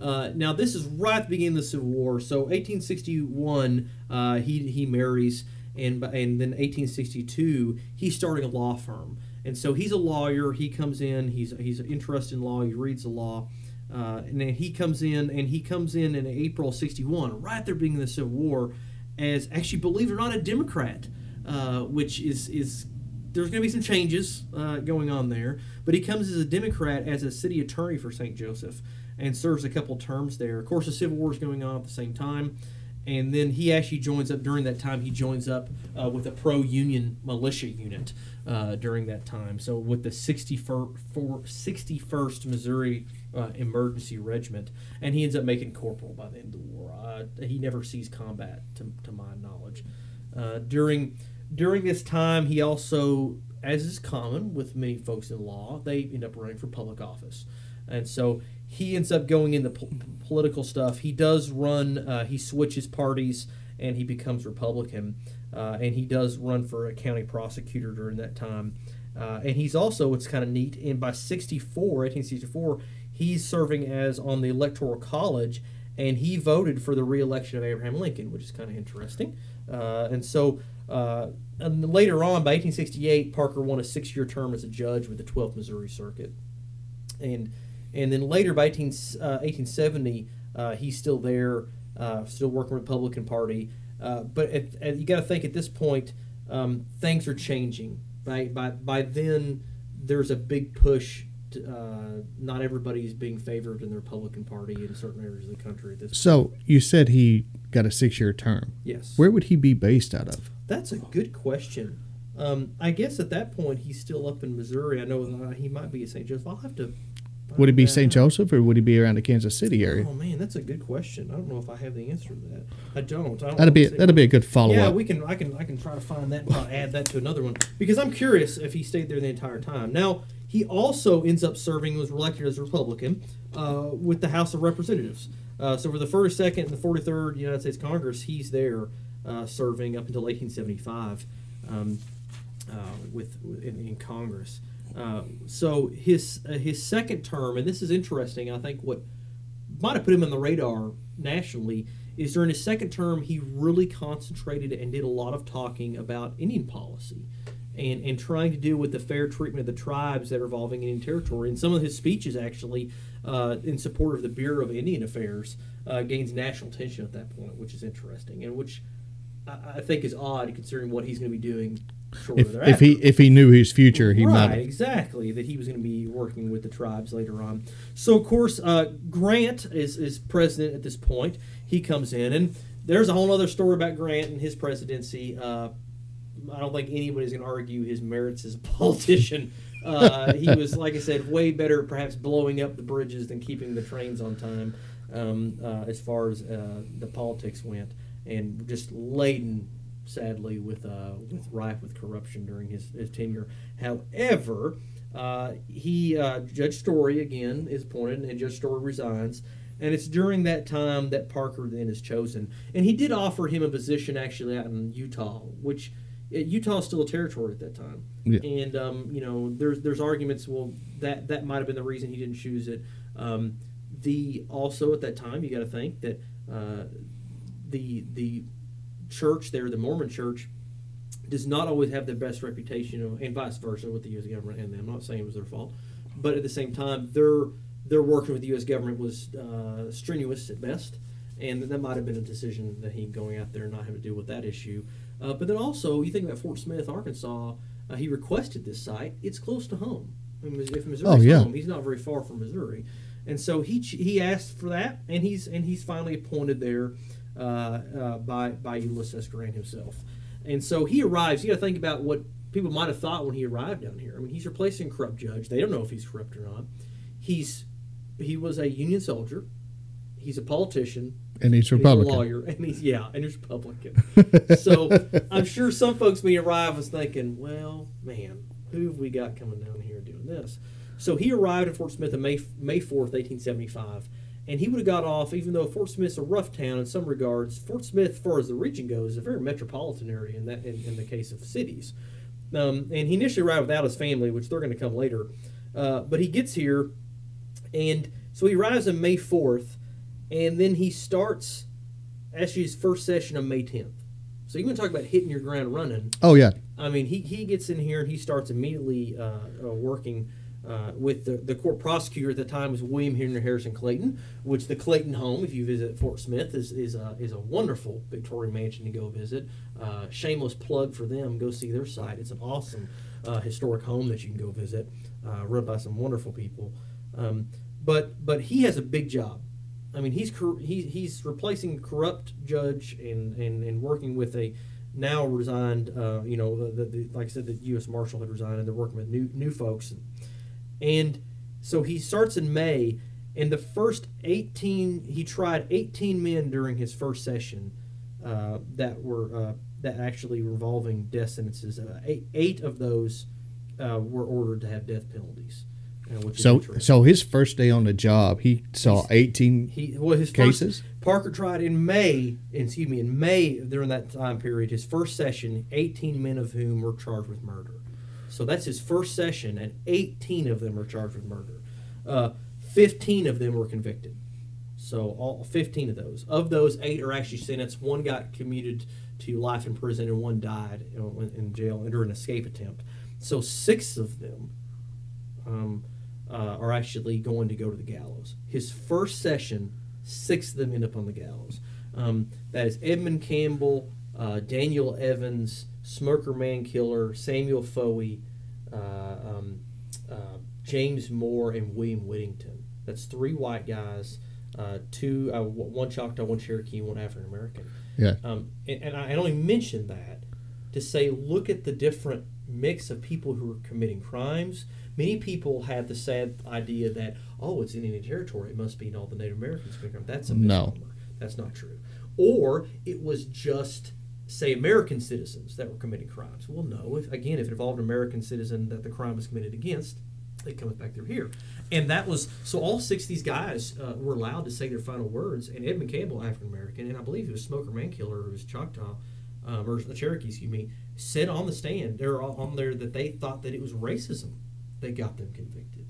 Uh, now this is right at the beginning of the Civil War. So 1861, uh, he he marries, and and then 1862, he's starting a law firm. And so he's a lawyer. He comes in. He's he's interested in law. He reads the law. Uh, and then he comes in, and he comes in in April '61, right there of the Civil War, as actually, believe it or not, a Democrat, uh, which is is there's going to be some changes uh, going on there. But he comes as a Democrat as a city attorney for St. Joseph and serves a couple terms there. Of course, the Civil War is going on at the same time. And then he actually joins up during that time. He joins up uh, with a pro-union militia unit uh, during that time. So with the 61st, 61st Missouri uh, Emergency Regiment, and he ends up making corporal by the end of the war. Uh, he never sees combat, to, to my knowledge. Uh, during during this time, he also, as is common with many folks in law, they end up running for public office. And so he ends up going into po- political stuff. He does run, uh, he switches parties and he becomes Republican. Uh, and he does run for a county prosecutor during that time. Uh, and he's also, it's kind of neat, and by 64, 1864, he's serving as on the Electoral College and he voted for the reelection of Abraham Lincoln, which is kind of interesting. Uh, and so uh, and later on, by 1868, Parker won a six-year term as a judge with the 12th Missouri Circuit, and and then later by 18, uh, 1870, uh, he's still there, uh, still working Republican Party. Uh, but at, at, you got to think at this point, um, things are changing. By by by then, there's a big push uh, not everybody is being favored in the Republican Party in certain areas of the country. so point. you said he got a six-year term. Yes. Where would he be based out of? That's a good question. Um, I guess at that point he's still up in Missouri. I know uh, he might be at St. Joseph. I'll have to. Would it be St. Joseph or would he be around the Kansas City area? Oh man, that's a good question. I don't know if I have the answer to that. I don't. I don't that'd be that'd be a good follow yeah, up. Yeah, we can. I can. I can try to find that and add that to another one because I'm curious if he stayed there the entire time. Now he also ends up serving was elected as a Republican uh, with the House of Representatives. Uh, so for the first, second, and the 43rd United States Congress, he's there uh, serving up until 1875 um, uh, with in, in Congress. Uh, so his uh, his second term, and this is interesting. I think what might have put him on the radar nationally is during his second term, he really concentrated and did a lot of talking about Indian policy. And, and trying to deal with the fair treatment of the tribes that are involving Indian territory. And some of his speeches, actually, uh, in support of the Bureau of Indian Affairs, uh, gains national attention at that point, which is interesting, and which I, think is odd considering what he's going to be doing. If, if he if he knew his future, he right, might exactly that he was going to be working with the tribes later on. So of course, uh, Grant is is president at this point. He comes in, and there's a whole other story about Grant and his presidency. Uh, I don't think anybody's going to argue his merits as a politician. Uh, he was, like I said, way better perhaps blowing up the bridges than keeping the trains on time um, uh, as far as uh, the politics went and just laden, sadly, with uh, with rife with corruption during his, his tenure. However, uh, he uh, Judge Story again is appointed, and Judge Story resigns. And it's during that time that Parker then is chosen. And he did offer him a position actually out in Utah, which uh, Utah is still a territory at that time. Yeah. And um, you know, there's there's arguments. Well, that that might have been the reason he didn't choose it. Um, the also at that time, you got to think that uh, the the church there, the Mormon church, does not always have the best reputation, and vice versa with the U.S. government and them. I'm not saying it was their fault, but at the same time, their their working with the U.S. government was uh, strenuous at best, and that might have been a decision that he going out there and not having to deal with that issue. Uh, but then also, you think about Fort Smith, Arkansas. Uh, he requested this site. It's close to home. I mean, if Missouri's Oh, yeah. home, he's not very far from Missouri, and so he he asked for that, and he's and he's finally appointed there Uh, uh, by by Ulysses Grant himself. And so he arrives. You got to think about what people might have thought when he arrived down here. I mean, he's replacing corrupt judge. They don't know if he's corrupt or not. He's he was a Union soldier. He's a politician. And he's He's a Republican. lawyer, and he's yeah, and he's Republican. so I'm sure some folks when he arrived was thinking, well, man, who have we got coming down here doing this? So he arrived in Fort Smith on May May 4th, 1875, and he would have got off, even though Fort Smith's a rough town in some regards. Fort Smith, as far as the region goes, is a very metropolitan area in that in, in the case of cities. Um, and he initially arrived without his family, which they're going to come later. Uh, but he gets here, and so he arrives on May 4th, and then he starts actually his first session on May 10th. So you want to talk about hitting your ground running? Oh yeah. I mean, he, he gets in here and he starts immediately uh, uh, working uh, with the, the court prosecutor at the time was William Henry Harrison Clayton, which the Clayton home, if you visit Fort Smith, is is a, is a wonderful Victorian mansion to go visit. Uh, shameless plug for them, go see their site. It's an awesome uh, historic home that you can go visit, uh, run by some wonderful people. Um, but but he has a big job. I mean, he's cor- he, he's replacing corrupt judge and, and, and working with a now resigned, uh, you know, the, the, like I said, the U.S. Marshal had resigned, and they're working with new new folks. And so he starts in May, and the first 18, he tried 18 men during his first session uh, that were uh, that actually revolving death sentences. Uh, eight, eight of those uh, were ordered to have death penalties. Uh, So so his first day on the job, he saw 18 He well his cases? First, Parker tried in May. Excuse me, in May during that time period, his first session, eighteen men of whom were charged with murder. So that's his first session, and eighteen of them are charged with murder. Uh, Fifteen of them were convicted. So all fifteen of those. Of those, eight are actually sentenced. One got commuted to life in prison, and one died in in jail under an escape attempt. So six of them um, uh, are actually going to go to the gallows. His first session, six of them end up on the gallows. Um, that is Edmund Campbell, uh, Daniel Evans, Smoker Mankiller, Samuel Fooy, uh, um, uh, James Moore, and William Whittington. That's three white guys, uh, two, uh, one Choctaw, one Cherokee, one African American. Yeah. Um, and, and I only mention that to say, look at the different mix of people who are committing crimes. Many people have the sad idea that, oh, it's in Indian Territory, it must be all the Native Americans. That's a No. That's not true. Or it was just, say, American citizens that were committing crimes. Well, no. If, again, if it involved an American citizen that the crime was committed against, it comes back through here. And that was so all six of these guys uh, were allowed to say their final words. And Edmund Campbell, African American, and I believe it was Smoker Mankiller, who was Choctaw, um, or the Cherokee, excuse me, said on the stand, they're all on there that they thought that it was racism that got them convicted,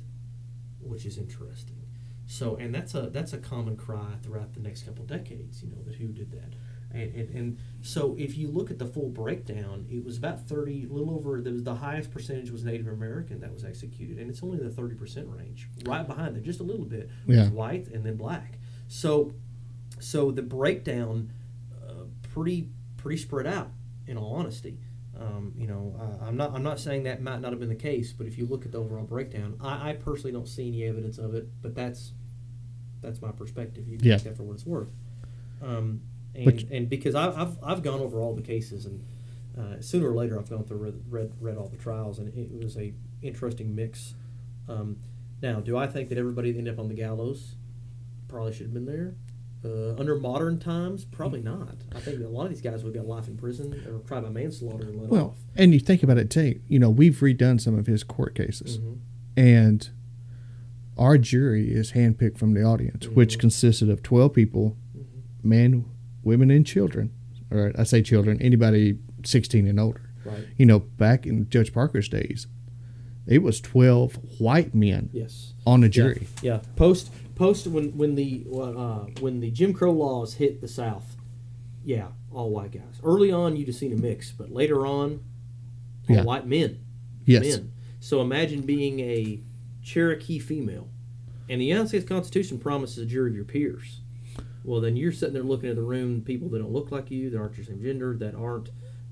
which is interesting. So, and that's a that's a common cry throughout the next couple decades. You know that who did that, and, and and so if you look at the full breakdown, it was about thirty, a little over. There was the highest percentage was Native American that was executed, and it's only the thirty percent range. Right behind them, just a little bit, Yeah. white and then black. So, so the breakdown, uh, pretty pretty spread out. In all honesty, um, you know, uh, I'm not I'm not saying that might not have been the case, but if you look at the overall breakdown, I, I personally don't see any evidence of it. But that's that's my perspective. You can Yeah. take that for what it's worth. Um, and and because I, I've I've gone over all the cases, and uh, sooner or later I've gone through read, read read all the trials, and it was a interesting mix. Um, now, do I think that everybody that ended up on the gallows probably should have been there? Uh, under modern times, probably not. I think a lot of these guys would have got life in prison or tried by manslaughter and let Well, off. and you think about it too. You know, we've redone some of his court cases, Mhm. and our jury is handpicked from the audience, which Mhm. consisted of twelve people, Mhm. men, women, and children. Or I say children, anybody sixteen and older. Right. You know, back in Judge Parker's days, it was twelve white men Yes. on the jury. Yeah. Post post when when the uh, when the Jim Crow laws hit the South, yeah, all white guys. Early on, you'd have seen a mix, but later on, all Yeah. white men. Yes. Men. So imagine being a Cherokee female And the United States Constitution promises a jury of your peers. Well, then you're sitting there looking at the room, people that don't look like you, that aren't your same gender, that aren't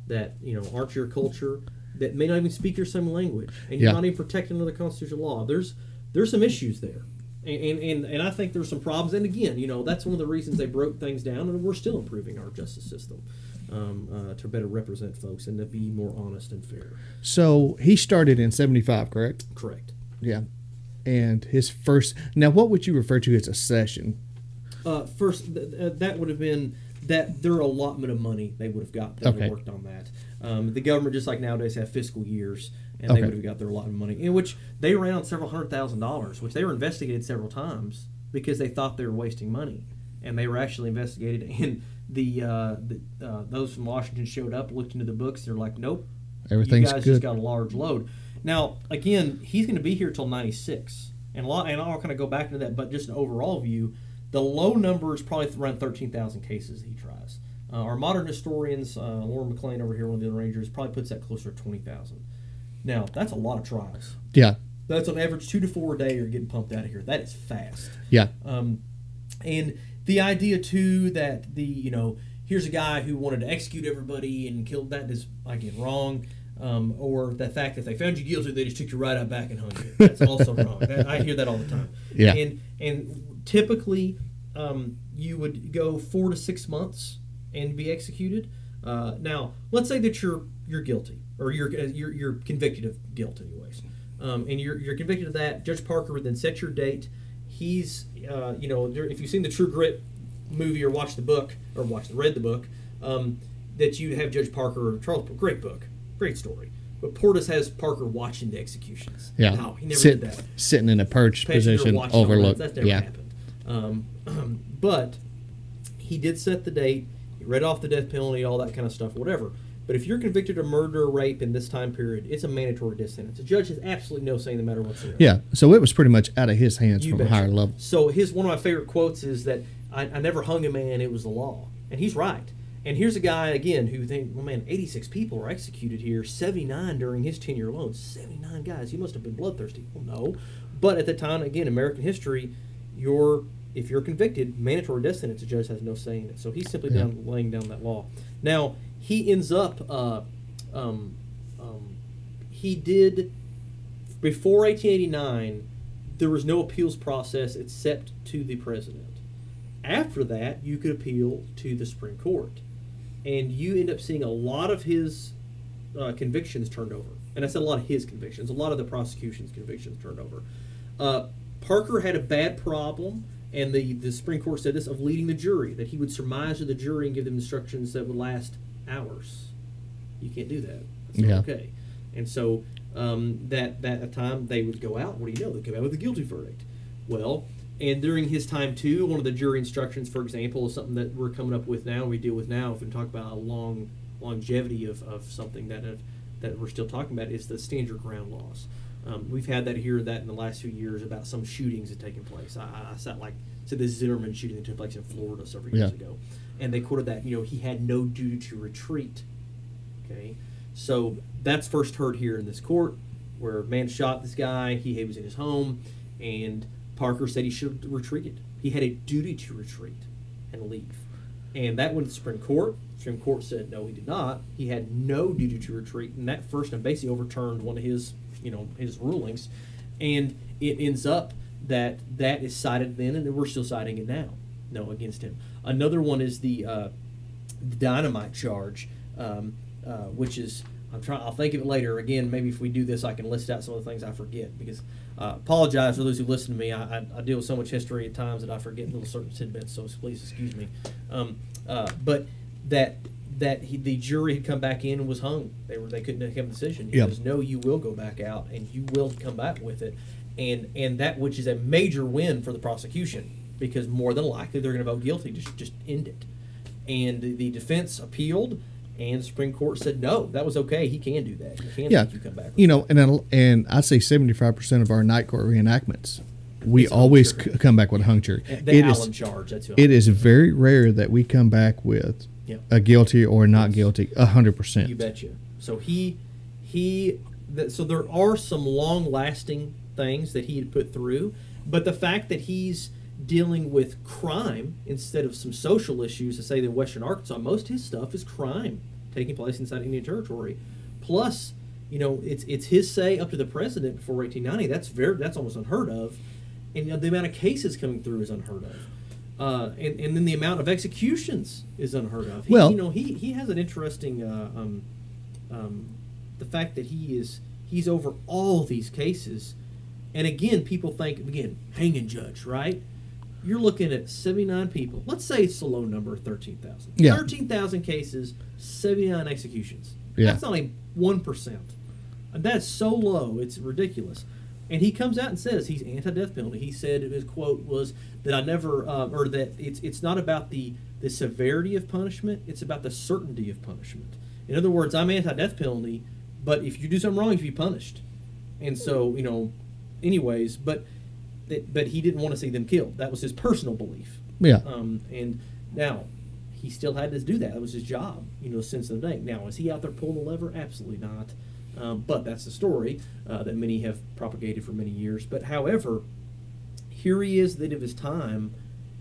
that you know aren't your culture, that may not even speak your same language, and you're Yeah. not even protected under the constitutional law. There's there's some issues there, and, and and and I think there's some problems. And again, you know that's one of the reasons they broke things down, and we're still improving our justice system um, uh, to better represent folks and to be more honest and fair. So he started in 75, correct? Correct. Yeah. And his first. Now, what would you refer to as a session? Uh, first, th- th- that would have been that their allotment of money they would have got that Okay. worked on that. Um, the government, just like nowadays, have fiscal years, and they would have got their allotment of money, in which they ran on several hundred thousand dollars, which they were investigated several times because they thought they were wasting money, and they were actually investigated. And the, uh, the uh, those from Washington showed up, looked into the books, they're like, nope, Everything's you guys good. just got a large load. Now, again, he's going to be here till '96, and a lot, and I'll kind of go back into that, but just an overall view, the low number is probably around 13,000 cases that he tries. Uh, our modern historians, uh, Lauren McLean over here, one of the other rangers, probably puts that closer to 20,000. Now, that's a lot of trials. Yeah. That's on average two to four a day are getting pumped out of here. That is fast. Yeah. Um, and the idea too that the you know here's a guy who wanted to execute everybody and killed that is again wrong. Um, or the fact that they found you guilty, they just took you right out back and hung you. That's also wrong. That- I hear that all the time. Yeah. And and typically um, you would go four to six months and be executed. Uh, now, let's say that you're you're guilty or you're uh, you're, you're convicted of guilt, anyways, um, and you're you're convicted of that. Judge Parker would then set your date. He's uh, you know if you've seen the True Grit movie or watched the book or watched read the book, um, that you have Judge Parker or Charles great book, great story. But Portis has Parker watching the executions. Yeah. No, he never Sit- did that Sitting in a perched passenger position, overlooked. That's never Yeah. happened. Um, but he did set the date. He read off the death penalty, all that kind of stuff, whatever. But if you're convicted of murder or rape in this time period, it's a mandatory death sentence. The judge has absolutely no say in the matter whatsoever. Yeah. So it was pretty much out of his hands You from a higher level. So his one of my favorite quotes is that I, I never hung a man; it was the law, and he's right. And here's a guy again who think, well, man, 86 people were executed here, 79 during his tenure alone. 79 guys. He must have been bloodthirsty. Well, no, but at the time, again, American history, you're if you're convicted, mandatory death sentence. The judge has no say in it. So he's simply Yeah. down laying down that law. Now he ends up. Uh, um, um, he did before 1889 there was no appeals process except to the president after that you could appeal to the supreme court and you end up seeing a lot of his uh, convictions turned over and i said a lot of his convictions a lot of the prosecution's convictions turned over uh, parker had a bad problem and the, the supreme court said this of leading the jury that he would surmise to the jury and give them instructions that would last hours you can't do that that's Yeah. okay and so um, that that at time they would go out. What do you know? They come out with a guilty verdict. Well, and during his time too, one of the jury instructions, for example, is something that we're coming up with now. We deal with now. If we talk about a long longevity of, of something that have, that we're still talking about is the stand your ground laws. Um, we've had that here that in the last few years about some shootings that taken place. I, I- sat like said the Zimmerman shooting that took place in Florida several years Yeah. ago, and they quoted that you know he had no duty to retreat. Okay, so that's first heard here in this court, where a man shot this guy. He, he was in his home, and Parker said he should have retreated. He had a duty to retreat and leave, and that went to the Supreme Court. Supreme Court said no, he did not. He had no duty to retreat, and that first and basically overturned one of his, you know, his rulings, and it ends up that that is cited then, and we're still citing it now. No, against him. Another one is the uh, dynamite charge, um, uh, which is I'm trying. I'll think of it later. Again, maybe if we do this, I can list out some of the things I forget because uh, apologize for those who listen to me. I, I, I deal with so much history at times that I forget little certain tidbits. So please excuse me. Um, uh, but that that he, the jury had come back in and was hung. They were they couldn't make a decision. He Yep. goes, no, you will go back out and you will come back with it, and and that which is a major win for the prosecution because more than likely they're going to vote guilty. Just just end it and the, the defense appealed, and the Supreme Court said no, that was okay. He can do that. He can Yeah. make you come back. You know, and I- and I say seventy five percent of our night court reenactments, we It's always c- come back with a hung jury. The It is Allen charge. That's it is very rare that we come back with Yeah. a guilty or not guilty. A hundred percent. You betcha. So he he. That, so there are some long lasting things that he had put through, But the fact that he's dealing with crime instead of some social issues, to say that Western Arkansas, most of his stuff is crime taking place inside Indian Territory. Plus, you know, it's it's his say up to the president before 1890. That's very that's almost unheard of, and you know, the amount of cases coming through is unheard of. Uh, and, and then the amount of executions is unheard of. He, Well- you know, he, he has an interesting uh, um, um, the fact that he is he's over all these cases, and again, people think again hanging judge, right? You're looking at 79 people. Let's say it's a low number, 13,000. Yeah. 13,000 cases, 79 executions. Yeah. That's only one percent. That's so low, it's ridiculous. And he comes out and says he's anti-death penalty. He said his quote was that I never, uh, or that it's it's not about the the severity of punishment; it's about the certainty of punishment. In other words, I'm anti-death penalty, but if you do something wrong, you be punished. And so, you know, anyways, but but he didn't want to see them killed. That was his personal belief. Yeah. Um, and now he still had to do that. That was his job, you know, since the day. Now, is he out there pulling the lever? Absolutely not. Um, but that's the story uh, that many have propagated for many years. But however, here he is, at the end of his time.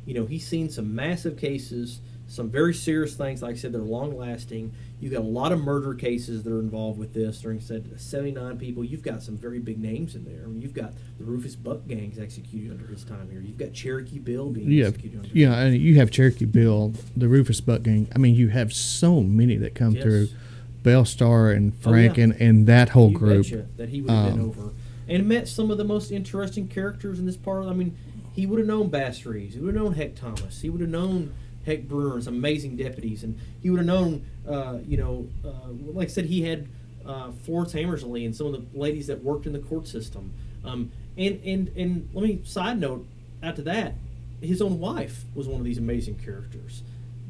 You know, he's seen some massive cases, some very serious things. Like I said, they're long lasting. You've got a lot of murder cases that are involved with this. During said 79 people, you've got some very big names in there. I mean, you've got the Rufus Buck gangs executed under his time here. You've got Cherokee Bill being Yeah, executed under. yeah, and you have Cherokee Bill, the Rufus Buck gang. I mean, you have so many that come Yes. through, Belle Starr and Oh, Frank yeah. and, and that whole You group. that he would have been Um, over and met some of the most interesting characters in this part. I mean, he would have known Bass Reeves. He would have known Heck Thomas. He would have known Heck Bruner some amazing deputies, and he would have known, uh, you know, uh, like I said, he had uh, Florence Hammersley and some of the ladies that worked in the court system. Um, and and and let me side note out to that, his own wife was one of these amazing characters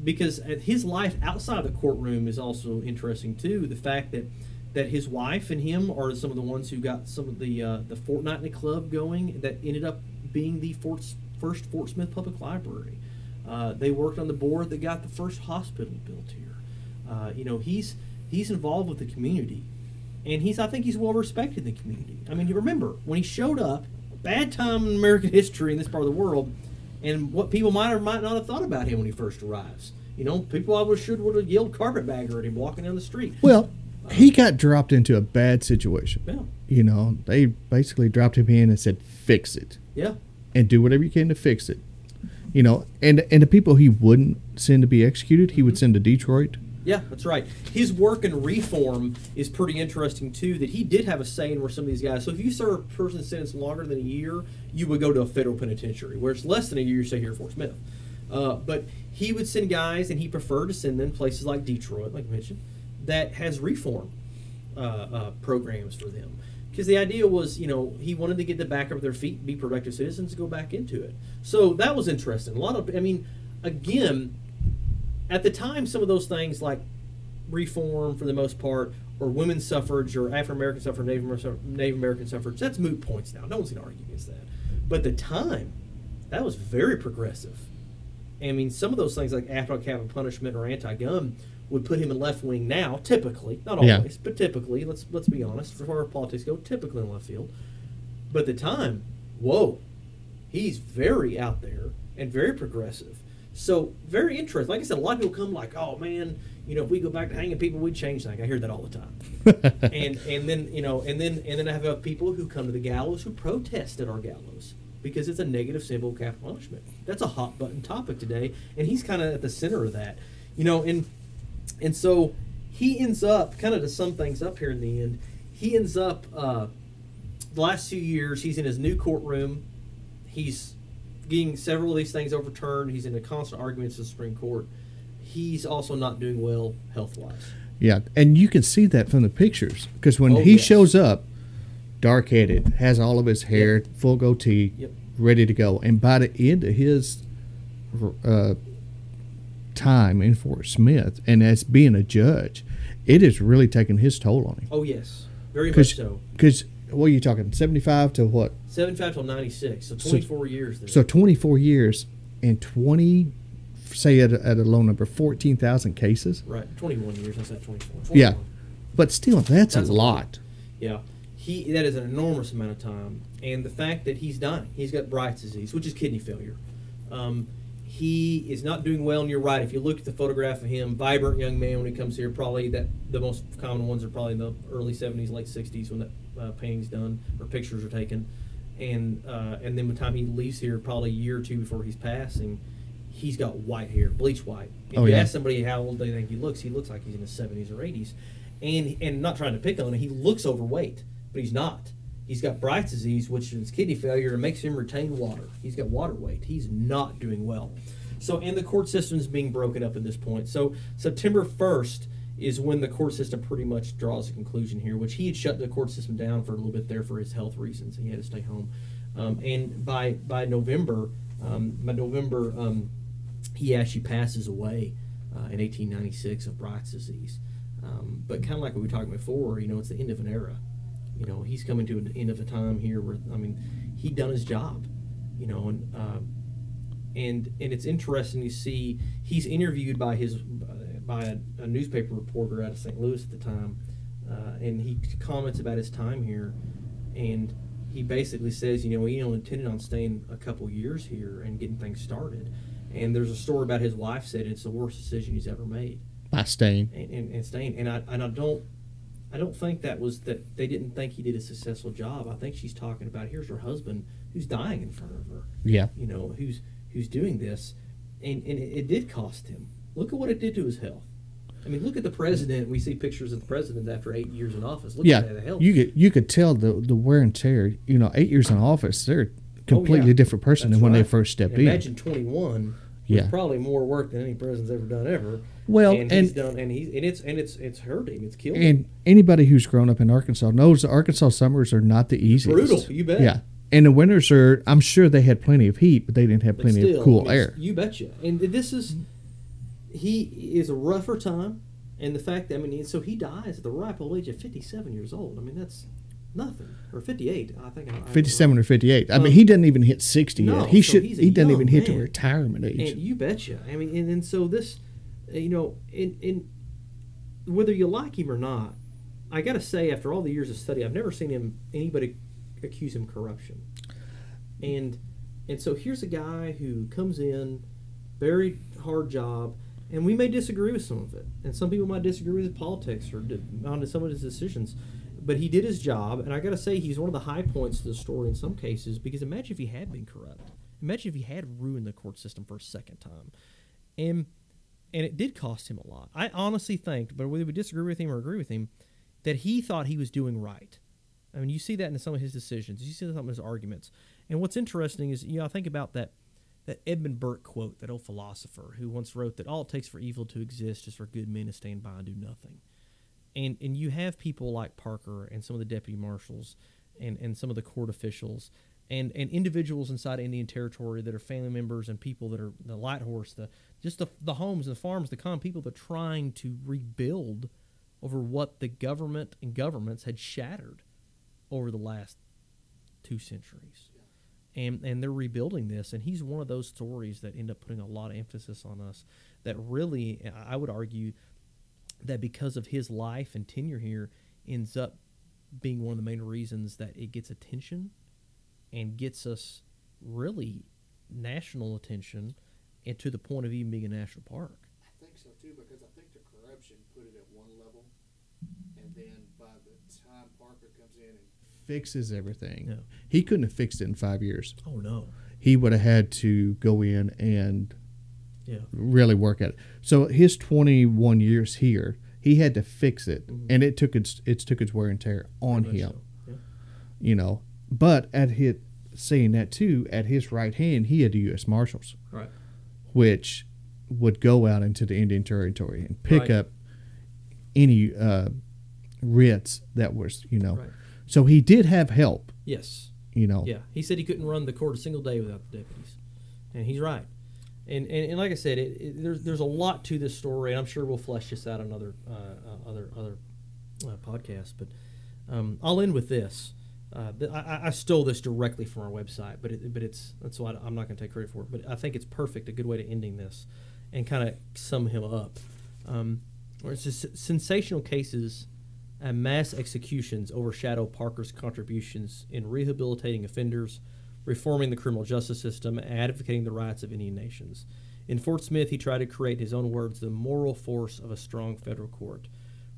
because his life outside the courtroom is also interesting too. The fact that that his wife and him are some of the ones who got some of the uh, the fortnightly club going that ended up being the Fort, first Fort Smith Public Library. Uh, they worked on the board that got the first hospital built here. Uh, you know, he's he's involved with the community, and he's I think he's well respected in the community. I mean, you remember when he showed up, bad time in American history in this part of the world, and what people might or might not have thought about him when he first arrives. You know, people I was should would have yelled carpetbagger at him walking down the street. Well, he got dropped into a bad situation. Yeah, You know, they basically dropped him in and said, "Fix it yeah, and do whatever you can to fix it." You know, and and the people he wouldn't send to be executed, he would send to Detroit. Yeah. That's right. His work in reform is pretty interesting too. That he did have a say in where some of these guys. So if you serve a person sentence longer than a year, you would go to a federal penitentiary. Where it's less than a year, you stay here at Fort Smith. Uh, but he would send guys, and he preferred to send them places like Detroit, like I mentioned, that has reform uh, uh, programs for them. Because the idea was, you know, he wanted to get the back up their feet, be productive citizens, go back into it. So that was interesting. A lot of, I mean, again, at the time, some of those things like reform, for the most part, or women's suffrage, or African American suffrage, Native American, Native American suffrage, that's moot points now. No one's going to argue against that. But at the time, that was very progressive. I mean, some of those things like anti-capital punishment or anti-gun would put him in left wing now, typically, not Yeah. always, but typically. Let's let's be honest, for where politics go, typically in left field. But at the time, whoa, he's very out there and very progressive. So very interesting. Like I said, a lot of people come like, oh man, you know, if we go back to hanging people, we'd change things. I hear that all the time. and and then you know, and then and then I have uh, people who come to the gallows who protest at our gallows because it's a negative symbol of capital punishment. That's a hot button topic today, and he's kind of at the center of that. You know, and and so he ends up kind of to sum things up here in the end. He ends up uh, the last few years. He's in his new courtroom. He's getting several of these things overturned. He's in a constant arguments with the Supreme Court. He's also not doing well health wise. Yeah, and you can see that from the pictures because when Oh, he yes. shows up, dark headed, has all of his hair, full goatee, Yep. ready to go, and by the end of his uh, time in Fort Smith, and as being a judge, it has really taken his toll on him. Oh yes, very much so. because what are you talking? Seventy five to what? Seventy five till ninety six, so twenty four years. There. So twenty four years and twenty, say at a, at a low number, fourteen thousand cases. right, twenty one years. I said twenty four. Yeah. But still, that's, That's a lot. Yeah, he that is an enormous amount of time, and the fact that he's dying, he's got Bright's disease, which is kidney failure. Um, he is not doing well, and you're right. If you look at the photograph of him, vibrant young man when he comes here, probably that the most common ones are probably in the early 70s, late 60s when that uh, painting's done or pictures are taken, and uh, and then by the time he leaves here, probably a year or two before he's passing, he's got white hair, bleach white. If Oh, you yeah. ask somebody how old they think he looks, he looks like he's in his 70s or 80s, and and not trying to pick on him, he looks overweight, but he's not. He's got Bright's disease, which is kidney failure, and makes him retain water. He's got water weight. He's not doing well. So, and the court system is being broken up at this point. So, September 1st is when the court system pretty much draws a conclusion here, which he had shut the court system down for a little bit there for his health reasons. He had to stay home. Um, and by by November, um, by November, um, he actually passes away uh, in 1896 of Bright's disease. Um, but kind of like we were talking before, you know, it's the end of an era. You know, he's coming to an end of a time here where I mean, he done his job. You know, and uh, and and it's interesting to see he's interviewed by his by a, a newspaper reporter out of St. Louis at the time, uh, and he comments about his time here, and he basically says, you know, he only intended on staying a couple years here and getting things started. And there's a story about his wife said it's the worst decision he's ever made By staying. and, and, and staying. And I and I don't I don't think that was that they didn't think he did a successful job. I think she's talking about here's her husband who's dying in front of her. Yeah. You know, who's who's doing this. And and it, it did cost him. Look at what it did to his health. I mean, look at the president. We see pictures of the president after eight years in office. Look Yeah. at the health. You could you could tell the the wear and tear. You know, eight years in office, they're a completely Oh, yeah. different person That's than when they first stepped And in. Imagine 21. Yeah. Yeah. Probably more work than any president's ever done ever. Well, and, he's done, and he's and it's and it's it's hurt him. It's killed him. And anybody who's grown up in Arkansas knows the Arkansas summers are not the easiest. Brutal, you bet. Yeah. And the winters are, I'm sure they had plenty of heat, but they didn't have But plenty still, of cool I mean, air. You betcha. And this is he is a rougher time, and the fact that I mean, so he dies at the ripe old age of fifty-seven years old. I mean, that's nothing. Or fifty-eight, I think. I, I- 57 or 58. I Um, mean, he doesn't even hit 60 no, yet. He so should. He doesn't even hit to retirement age. And you betcha. I mean, and, and so this, uh, you know, in in whether you like him or not, I got to say, after all the years of study, I've never seen him anybody accuse him of corruption. And and so here's a guy who comes in, very hard job, and we may disagree with some of it, and some people might disagree with his politics or on some of his decisions. But he did his job, and I got to say, he's one of the high points of the story in some cases. Because imagine if he had been corrupt. Imagine if he had ruined the court system for a second time, and and it did cost him a lot. I honestly think, but whether we disagree with him or agree with him, that he thought he was doing right. I mean, you see that in some of his decisions. You see that in some of his arguments. And what's interesting is, you know, I think about that that Edmund Burke quote, that old philosopher who once wrote that all it takes for evil to exist is for good men to stand by and do nothing. And and you have people like Parker and some of the deputy marshals and, and some of the court officials and, and individuals inside Indian Territory that are family members and people that are the light horse, the just the, the homes and the farms, the common people that are trying to rebuild over what the government and governments had shattered over the last two centuries. And, and they're rebuilding this, and he's one of those stories that end up putting a lot of emphasis on us. That really, I would argue, that because of his life and tenure here, ends up being one of the main reasons that it gets attention and gets us really national attention, and to the point of even being a national park. I think so too, because I think the corruption put it at one level, and then by the time Parker comes in and Fixes everything. Yeah. He couldn't have fixed it in five years. Oh no! He would have had to go in and Yeah, really work at it. So his 21 years here, he had to fix it, Mhm. and it took its it took its wear and tear on him. so. Yeah. You know, but at his saying that too, at his right hand, he had the U.S. Marshals, Right. which would go out into the Indian Territory and pick Right. up any uh, writs that was, you know. Right. So he did have help, Yes. you know. Yeah, he said he couldn't run the court a single day without the deputies, and he's right. And and, and like I said, it, it, there's there's a lot to this story, and I'm sure we'll flesh this out on other uh, uh, other other uh, podcasts. But um, I'll end with this. Uh, I, I- stole this directly from our website, but it, but it's that's why I'm not going to take credit for it. But I think it's perfect, a good way to ending this, and kind of sum him up. Um, where it's just sensational cases and mass executions overshadow Parker's contributions in rehabilitating offenders, reforming the criminal justice system, and advocating the rights of Indian nations. In Fort Smith, he tried to create, in his own words, the moral force of a strong federal court.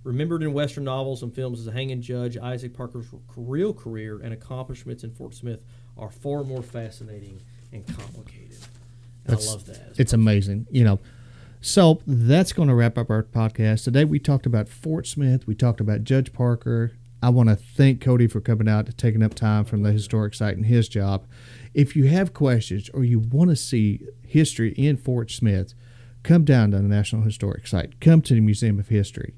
Remembered in Western novels and films as a hanging judge, Isaac Parker's real career and accomplishments in Fort Smith are far more fascinating and complicated. And I love that. It's amazing, you know. So that's going to wrap up our podcast today. We talked about Fort Smith. We talked about Judge Parker. I want to thank Cody for coming out, taking up time from the historic site and his job. If you have questions or you want to see history in Fort Smith, come down to the National Historic Site. Come to the Museum of History.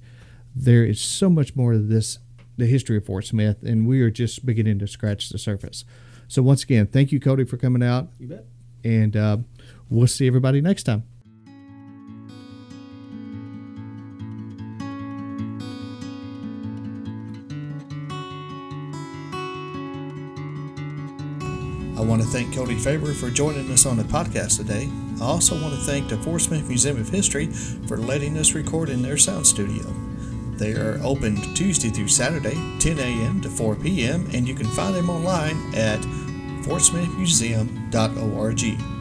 There is so much more to this, the history of Fort Smith, and we are just beginning to scratch the surface. So once again, thank you, Cody, for coming out, you bet. and uh, we'll see everybody next time. Want to thank Cody Faber for joining us on the podcast today. I also want to thank the Fort Smith Museum of History for letting us record in their sound studio. They are open Tuesday through Saturday, 10 a.m. to 4 p.m., and you can find them online at fortsmithmuseum.org.